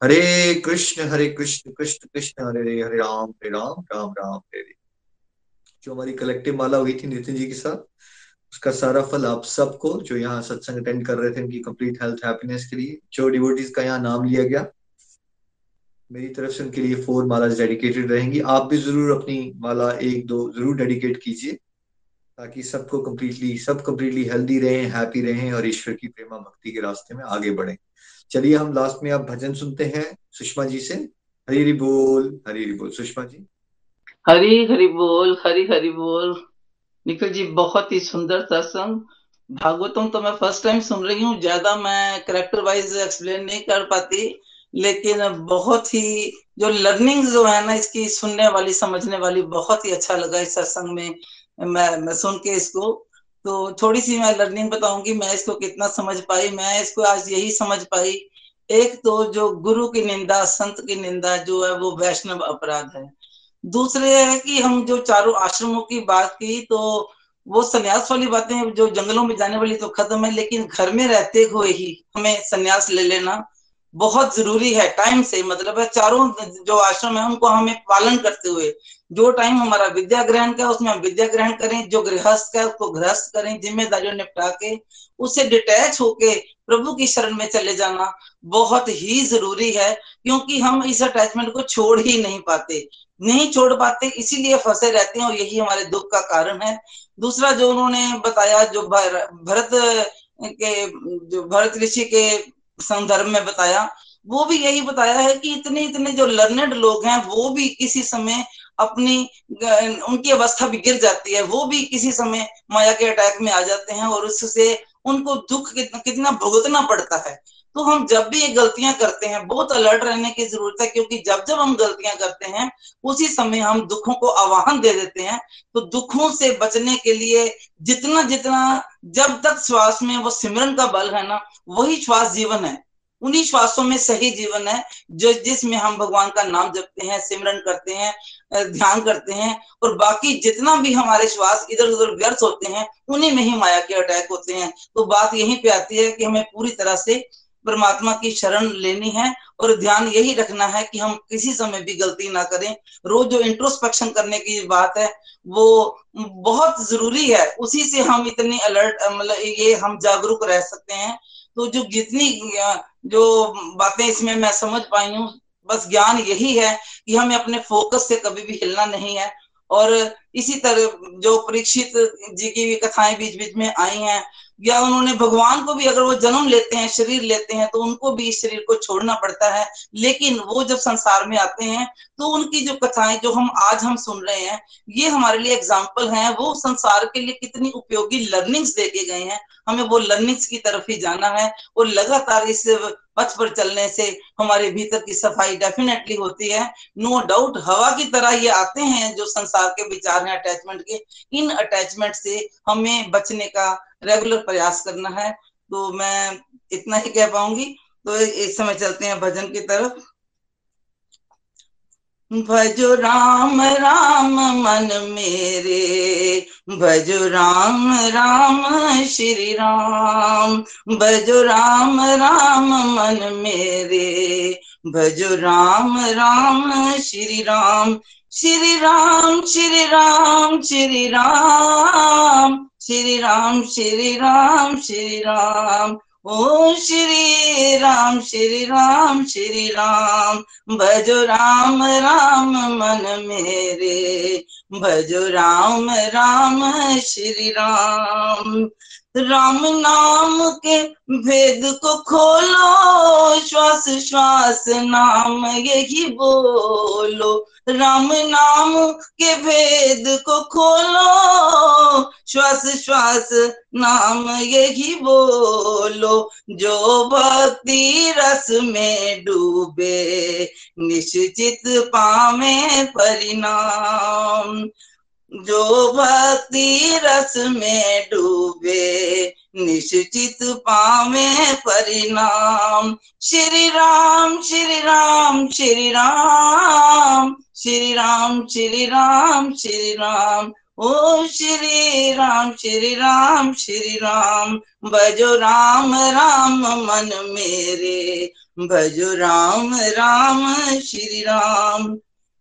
Hare Krishna Hare Krishna Krishna Krishna, Hare Hare Hare Ram Hare Ram Ram Ram, Hare Hare. जो हमारी कलेक्टिव माला हुई थी नितिन जी के साथ, उसका सारा फल आप सबको, जो यहाँ सत्संग अटेंड कर रहे थे, उनकी कंप्लीट हेल्थ हैप्पीनेस के लिए, जो डिवोटीज का यहाँ नाम लिया गया, मेरी तरफ़ से उनके लिए फोर माला डेडिकेटेड रहेंगी। आप भी ज़रूर अपनी माला एक, दो ज़रूर डेडिकेट कीजिए। ताकि सबको कंप्लीटली सब कंप्लीटली हेल्दी रहें हैप्पी रहें और ईश्वर की प्रेमा भक्ति के रास्ते में आगे बढ़े। चलिए हम लास्ट में आप भजन सुनते हैं सुषमा जी से। हरी हरी बोल, हरी हरी बोल। सुषमा जी। हरी हरी बोल, हरी हरी बोल। निखिल जी, बहुत ही सुंदर सत्संग भागवतम तो मैं फ़र्स्ट टाइम सुन रही हूँ, ज़्यादा मैं करेक्टर वाइज एक्सप्लेन नहीं कर पाती, लेकिन बहुत ही जो लर्निंग जो है ना, इसकी सुनने वाली, समझने वाली बहुत ही अच्छा लगा इस सत्संग में। मैं, मैं सुन के इसको तो थोड़ी सी मैं लर्निंग बताऊँगी मैं इसको कितना समझ पाई मैं इसको आज यही समझ पाई। एक तो जो गुरु की निंदा संत की निंदा जो है वो वैष्णव अपराध है। दूसरे है कि हम जो चारों आश्रमों की बात की तो वो संन्यास वाली बातें जो जंगलों में जाने वाली तो खत्म है लेकिन घर में रहते हुए ही हमें संन्यास ले लेना बहुत ज़रूरी है टाइम से मतलब है, चारों जो आश्रम है, उनको हमें पालन करते हुए, जो टाइम हमारा विद्या ग्रहण का उसमें हम विद्या ग्रहण करें, जो गृहस्थ का उसको गृहस्थ करें, जिम्मेदारियों निपटा के, उससे डिटैच होके प्रभु की शरण में चले जाना बहुत ही ज़रूरी है, क्योंकि हम इस अटैचमेंट को छोड़ ही नहीं पाते। नहीं छोड़ पाते, इसीलिए फंसे रहते हैं और यही हमारे दुख का कारण है। दूसरा जो उन्होंने बताया, जो भरत के, जो भरत ऋषि के संदर्भ में बताया, वो भी यही बताया है कि इतने इतने जो लर्नेड लोग हैं, वो भी किसी समय अपनी उनकी अवस्था भी गिर जाती है, वो भी किसी समय माया के अटैक में आ जाते हैं और उससे उनको दुख कितना भुगतना पड़ता है। तो हम जब भी ये गलतियाँ करते हैं, बहुत अलर्ट रहने की ज़रूरत है, क्योंकि जब जब हम गलतियाँ करते हैं, उसी समय हम दुखों को आवाहन दे देते हैं। तो दुखों से बचने के लिए जितना जितना, जब तक श्वास में वो सिमरन का बल है ना, वही श्वास जीवन है। उन्हीं श्वासों में सही जीवन है, जो जिसमें हम भगवान का नाम जपते हैं, सिमरन करते हैं ध्यान करते हैं, और बाकी जितना भी हमारे श्वास इधर उधर व्यर्थ होते हैं, उन्हीं में ही माया के अटैक होते हैं। तो बात यहीं पे आती है कि हमें पूरी तरह से परमात्मा की शरण लेनी है और ध्यान यही रखना है कि हम किसी समय भी गलती ना करें। रोज जो इंट्रोस्पेक्शन करने की बात है, वो बहुत ज़रूरी है। उसी से हम इतनी अलर्ट मतलब ये हम जागरूक रह सकते हैं। तो जो जितनी जो बातें इसमें मैं समझ पाई हूँ, बस ज्ञान यही है कि हमें अपने फोकस से कभी भी हिलना नहीं है। और इसी तरह जो परीक्षित जी की भी कथाएँ बीच बीच में आई हैं, या उन्होंने भगवान को भी अगर वो जन्म लेते हैं, शरीर लेते हैं तो उनको भी इस शरीर को छोड़ना पड़ता है। लेकिन वो जब संसार में आते हैं तो उनकी जो कथाएँ जो हम आज हम सुन रहे हैं, ये हमारे लिए एग्ज़ाम्पल हैं। वो संसार के लिए कितनी उपयोगी लर्निंग्स दे के गए हैं। हमें वो लर्निंग्स की तरफ़ ही जाना है और लगातार इस पथ पर चलने से हमारे भीतर की सफ़ाई डेफिनेटली होती है। नो no डाउट हवा की तरह ये आते हैं जो संसार के विचार हैं अटैचमेंट के। इन अटैचमेंट से हमें बचने का रेगुलर प्रयास करना है। तो मैं इतना ही कह पाऊँगी। तो इस समय चलते हैं भजन की तरफ़। भजो राम राम मन मेरे। भजो राम राम श्री राम। भजो राम राम मन मेरे। भजो राम राम श्री राम। श्री राम श्री राम श्री राम श्री राम श्री राम श्री राम ओ श्री राम श्री राम श्री राम भजो राम राम मन मेरे। भजो राम राम श्री राम राम नाम के भेद को खोलो, श्वास श्वास नाम यही बोलो। राम नाम के भेद को खोलो, श्वास श्वास नाम यही बोलो। जो भक्ति रस में डूबे, निश्चित पावे परिणाम। जो भक्ति रस में डूबे, निश्चित पावे परिणाम। श्री राम श्री राम श्री राम श्री राम श्री राम श्री राम। ओ श्री राम श्री राम श्री राम, भजो राम राम मन मेरे, भजो राम राम, श्री राम।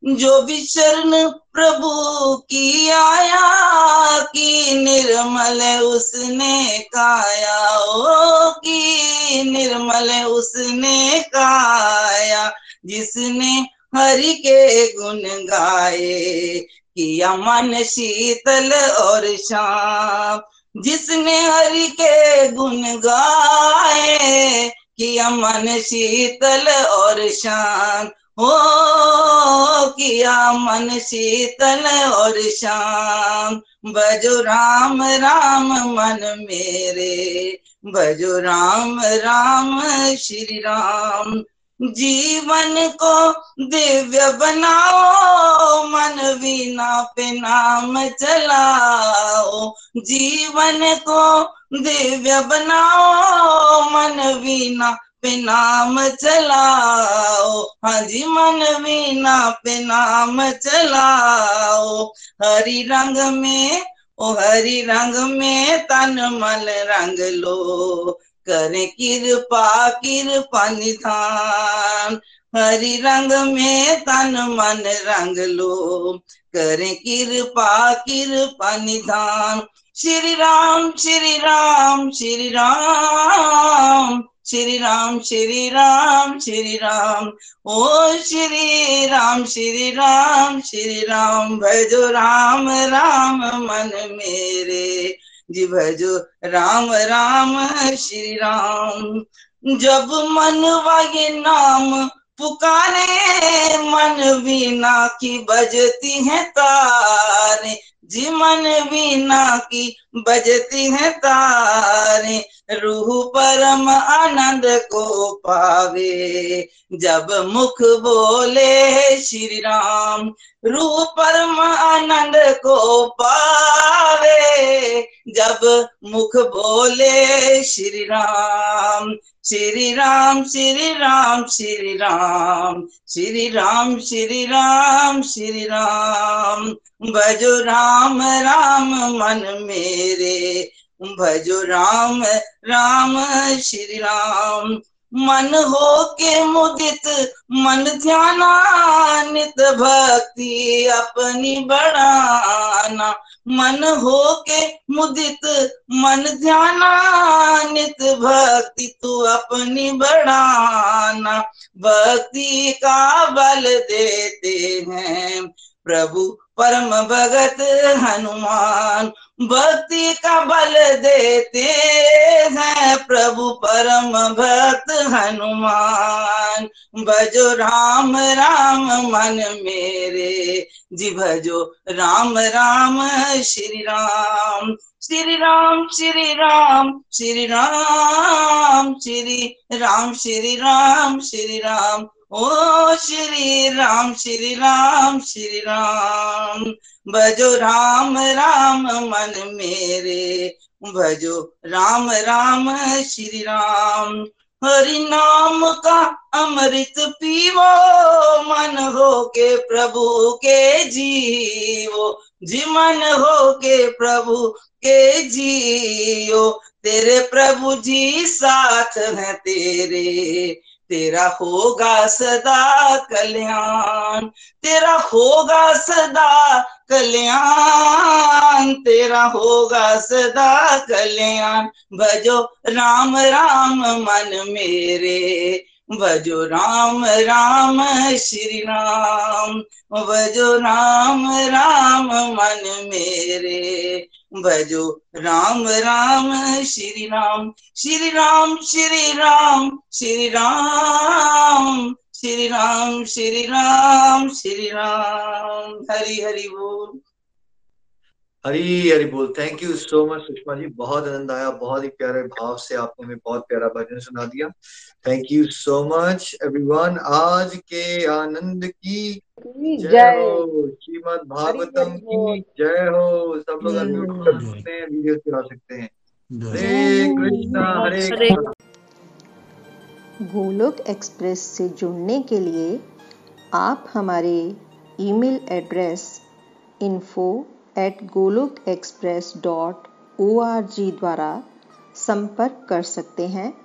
जो भी शरण प्रभु की आया, की निर्मल उसने काया, ओ, की निर्मल उसने काया, जिसने हरि के गुण गाए, किया मन शीतल और शाम जिसने हरि के गुण गाए, किया मन शीतल और शांत। हो किया मन शीतल और शाम। बजो राम राम मन मेरे। बजो राम राम श्री राम। जीवन को दिव्य बनाओ, मन वीणा पे नाम चलाओ। जीवन को दिव्य बनाओ, मन वीणा पे नाम चलाओ हाँ जी, मन वीणा पे नाम चलाओ हरी रंग में, ओ हरी रंग में तन मन रंग लो। करे कृपा कृपा निधान। हरि रंग में तन मन रंग लो। करे कृपा कृपा निधान। श्री राम श्री राम श्री राम। श्री राम श्री राम श्री राम ओ श्री राम श्री राम श्री राम भजो राम राम मन मेरे। जी भजो, राम राम श्री राम जब मन वागे नाम पुकारे, मन वीणा की बजती है तारे। जी मन वीणा की बजती है तारे, रूह परम आनंद को पावे। जब मुख बोले श्री राम रूह परम आनंद को पावे। जब मुख बोले श्री राम श्री राम श्री राम श्री राम श्री राम श्री राम श्री राम भजो राम राम मन मेरे। भजो राम राम श्री राम मन हो के मुदित, मन ध्याना नित भक्ति अपनी बढ़ाना। मन हो के मुदित, मन ध्याना नित भक्ति तू अपनी बढ़ाना। भक्ति का बल देते हैं प्रभु परम भगत हनुमान, भक्ति का बल देते हैं प्रभु परम भक्त हनुमान। भजो राम राम मन मेरे, जी भजो राम राम श्री राम। श्री राम श्री राम श्री राम श्री राम श्री राम श्री राम। ओ श्री राम श्री राम श्री राम। भजो राम राम मन मेरे। भजो राम राम, श्री राम। हरि नाम का अमृत पीवो, मन हो के प्रभु के जीवो। जी मन हो के प्रभु के जियो तेरे प्रभु जी साथ है तेरे। तेरा होगा सदा कल्याण, तेरा होगा सदा कल्याण, तेरा होगा सदा कल्याण। भजो राम राम मन मेरे, भजो राम राम श्री राम, भजो राम राम मन मेरे। भजो राम राम श्री राम श्री राम श्री राम श्री राम श्री राम श्री राम श्री राम हरि हरि बोल। हरी हरी बोल। Thank you so much Sushma ji. बहुत आनंद आया, बहुत ही प्यारे भाव से आपने हमें बहुत प्यारा भजन सुना दिया। Thank you so much everyone आज के आनंद की जय हो। श्रीमद भागवतम की जय हो। सब लोग अनम्यूट कर सकते हैं वीडियो चला सकते हैं। हरे कृष्णा हरे गोलोक एक्सप्रेस से जुड़ने के लिए आप हमारे email address info at Golok express dot O R G द्वारा संपर्क कर सकते हैं।